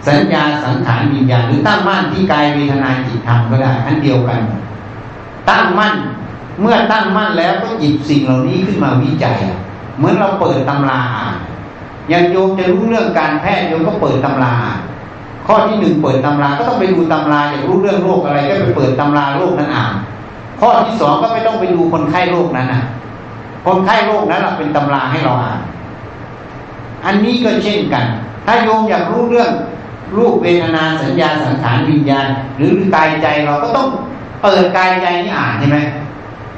S2: สัญญาสังขารวิญญาณหรือตั้งมั่นที่กายเวทนาจิตธรรมก็ได้อันเดียวกัน ตั้งมั่นเมื่อตั้งมั่นแล้วก็หยิบสิ่งเหล่านี้ขึ้นมาวิจัย เหมือนเราเปิดตำราอ่านอย่างโยมจะรู้เรื่องการแพทย์โยมก็เปิดตำรา ข้อที่หนึ่งเปิดตำราก็ต้องไปดูตำราอยากรู้เรื่องโรคอะไรก็ไปเปิดตำราโรคนั้นอ่าน ข้อที่สองก็ไม่ต้องไปดูคนไข้โรคนั้นอะ คนไข้โรคนั้นเป็นตำราให้เราอ่าน อันนี้ก็เช่นกัน ถ้าโยมอยากรู้เรื่อง รูปเวทนาสัญญาสังขารวิญญาณ หรือกายใจเราก็ต้องเปิดกายใจนี้อ่านใช่ไหม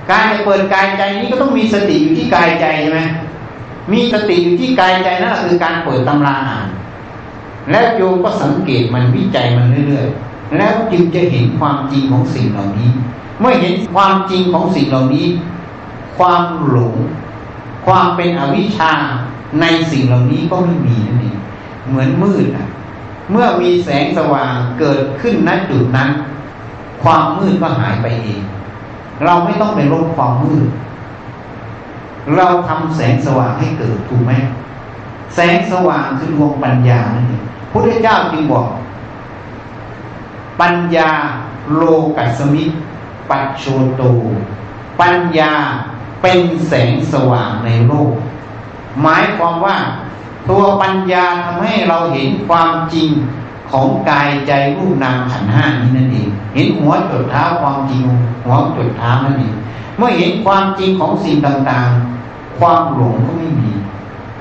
S2: การจะเปิดกายใจนี้ก็ต้องมีสติอยู่ที่กายใจใช่ไหมมีสติอยู่ที่กายใจนั่นคือการเปิดตำราอ่าน แล้วโยมก็สังเกตมันวิจัยมันเรื่อยๆแล้วจึงจะเห็นความจริงของสิ่งเหล่านี้ เมื่อเห็นความจริงของสิ่งเหล่านี้ ความหลงความเป็นอวิชชาในสิ่งเหล่านี้ก็ไม่มีนั่นเองเหมือนมืดอะ เมื่อมีแสงสว่างเกิดขึ้นณจุดนั้น ความมืดก็หายไปเอง เราไม่ต้องไปลบความมืด เราทำแสงสว่างให้เกิดถูกไหมแสงสว่างคือดวงปัญญานั่นเองพุทธเจ้าจึงบอก ปัญญาโลกัสมิปัจโชโต ปัญญาเป็นแสงสว่างในโลก หมายความว่า ตัวปัญญาทำให้เราเห็นความจริงของกายใจรูปนามขันห้านี้นั่นเอง เห็นหัวจุดเท้าความจริงหัวจุดเท้านั่นเองเมื่อเห็นความจริงของสิ่งต่างๆ ความหลงก็ไม่มี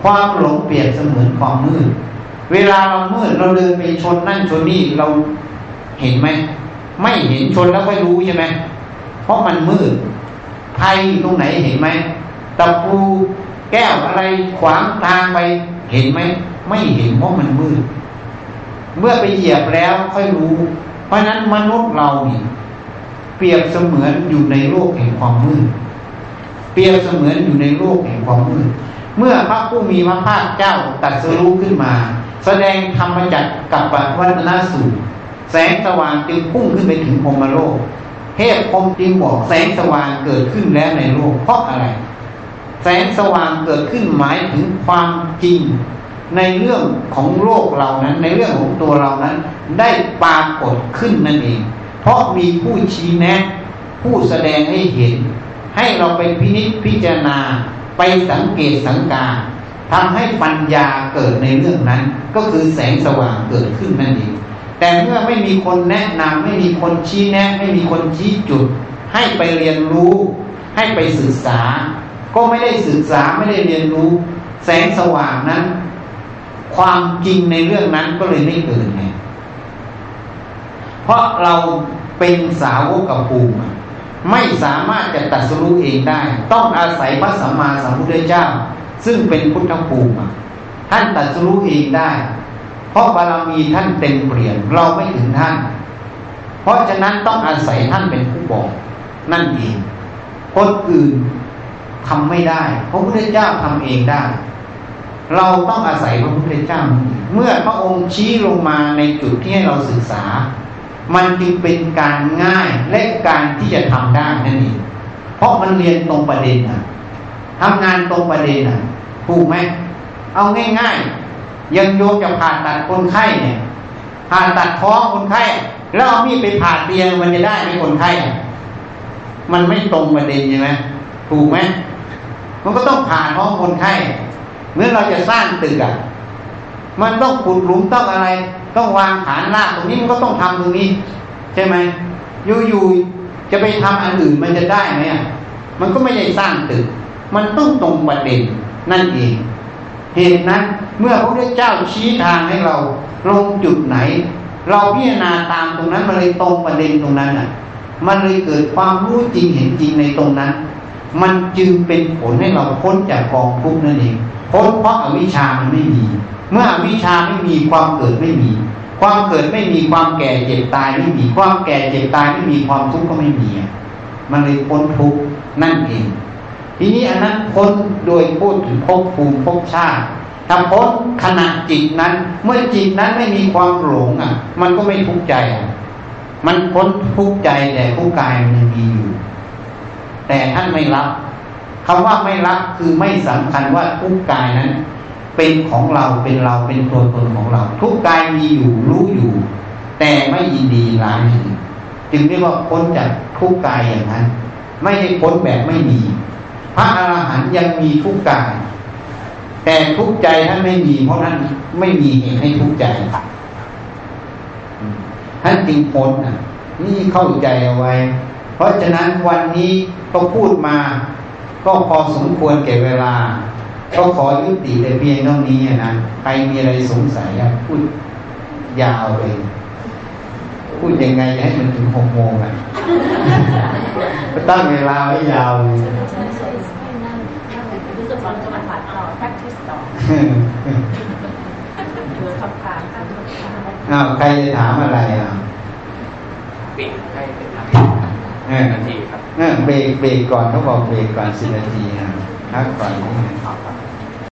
S2: ความหลงเปรียบเสมือนความมืด เวลาเรามืดเราเดินไปชนนั่นชนนี่เราเห็นไหมไม่เห็นชนแล้วไม่รู้ใช่ไหมเพราะมันมืดภัยตรงไหนเห็นไหมตะปูแก้วอะไรขวางทางไป เห็นไหมไม่เห็นเพราะมันมืด เมื่อไปเหยียบแล้วค่อยรู้ เพราะนั้นมนุษย์เรานี่เปรียบเสมือนอยู่ในโลกแห่งความมืด เปรียบเสมือนอยู่ในโลกแห่งความมืด เมื่อพระผู้มีพระภาคเจ้าตัดสรู้ขึ้นมา แสดงธรรมจักกับวัฒนสูตรแสงสว่างจึงพุ่งขึ้นไปถึงพรมโลก เทพพรมจึงบอกแสงสว่างเกิดขึ้นแล้วในโลกเพราะอะไร แสงสว่างเกิดขึ้นหมายถึงความจริง ในเรื่องของโลกเรานั้น ในเรื่องของตัวเรานั้น ได้ปรากฏขึ้นนั่นเอง เพราะมีผู้ชี้แนะ ผู้แสดงให้เห็น ให้เราไปพินิจพิจารณาไปสังเกตสังกาทำให้ปัญญาเกิดในเรื่องนั้น ก็คือแสงสว่างเกิดขึ้นนั่นเอง แต่เมื่อไม่มีคนแนะนำไม่มีคนชี้แนะ ไม่มีคนชี้จุด ให้ไปเรียนรู้ ให้ไปศึกษา ก็ไม่ได้ศึกษาไม่ได้เรียนรู้ แสงสว่างนั้น ความจริงในเรื่องนั้นก็เลยไม่เกิดไงเพราะเราเป็นสาวกกับภูมิไม่สามารถจะตัดสู้เองได้ ต้องอาศัยพระสัมมาสัมพุทธเจ้า ซึ่งเป็นพุทธภูมิท่านตัดสู้เองได้ เพราะบารมีท่านเต็มเปลี่ยนเราไม่ถึงท่าน เพราะฉะนั้นต้องอาศัยท่านเป็นผู้บอกนั่นเองคนอื่น ทำไม่ได้พระพุทธเจ้าทำเองได้ เราต้องอาศัยพระพุทธเจ้า เมื่อพระองค์ชี้ลงมาในจุดที่ให้เราศึกษา มันจึงเป็นการง่ายและการที่จะทำได้นั่นเองเพราะมันเรียนตรงประเด็นนะทำงานตรงประเด็นนะถูกไหมเอาง่ายๆยังโยมจะผ่าตัดคนไข้เนี่ยผ่าตัดท้องคนไข้ แล้วเอามีดไปผ่าเตียงมันจะได้ไหมคนไข้มันไม่ตรงประเด็นใช่ไหมถูกไหม มันก็ต้องผ่าท้องคนไข้เมื่อเราจะสร้างตึกอะมันต้องขุดหลุมต้องอะไร ต้องวางฐานรากตรงนี้มันก็ต้องทำตรงนี้ ใช่ไหมอยู่ๆจะไปทำอันอื่นมันจะได้ไหมอะมันก็ไม่ได้สร้างตึก มันต้องตรงประเด็นนั่นเองเหตุนั้นเมื่อพระพุทธเจ้าชี้ทางให้เราลงจุดไหน เราพิจารณาตามตรงนั้นมันเลยตรงประเด็นตรงนั้นอะ มันเลยเกิดความรู้จริงเห็นจริงในตรงนั้น มันจึงเป็นผลให้เราพ้นจากกองทุกข์นั่นเองพ้นเพราะอาวิชามันไม่มี เมื่ออวิชาไม่มีความเกิดไม่มี ความเกิดไม่มีความแก่เจ็บตายไม่มี ความแก่เจ็บตายไม่มีความทุกข์ก็ไม่มี มันเลยพ้นทุกข์นั่นเอง ทีนี้อันนั้นพ้นโดยพูดถึงภพภูมิภพชาติถ้าพ้นขณะจิตนั้น เมื่อจิตนั้นไม่มีความหลงอะ มันก็ไม่ทุกข์ใจอะมันพ้นทุกข์ใจแต่ทุกข์กายมันยังมีอยู่ แต่ท่านไม่รับคำว่าไม่รับคือไม่สำคัญว่าทุกกายนั้น เป็นของเราเป็นเราเป็นตัวตนของเรา ทุกกายมีอยู่รู้อยู่ แต่ไม่ยินดีร้ายจึงเรียกว่าพ้นจากทุกกายอย่างนั้น ไม่ได้พ้นแบบไม่มี พระอรหันต์ยังมีทุกกาย แต่ทุกใจท่านไม่มี เพราะนั้นไม่มีเหตุให้ทุกใจท่านจึงพ้นอะนี่เข้าใจเอาไว้ เพราะฉะนั้นวันนี้ก็พูดมา ก็พอสมควรแก่เวลา ก็ขอยุติแต่เพียงเท่านี้นะใครมีอะไรสงสัยอะพูดยาวเลย พูดยังไงให้มันถึงหกโมงอะตั้งเวลาไว้ยาวเลย
S3: รู้สึกว่าจะมาผ่านต่อ practice ต่อเพื่อขับผ่านการขับผ่าน
S2: อ้าวใครจะถามอะไรอะ
S4: เบรกให้เป็นนา
S2: เออ
S4: ทีครับ
S2: เออเบรกเบรกก่อนเขาบอกเบรกก่อนสิบนาทีนะพักก่อนนิดนึง
S4: ครับ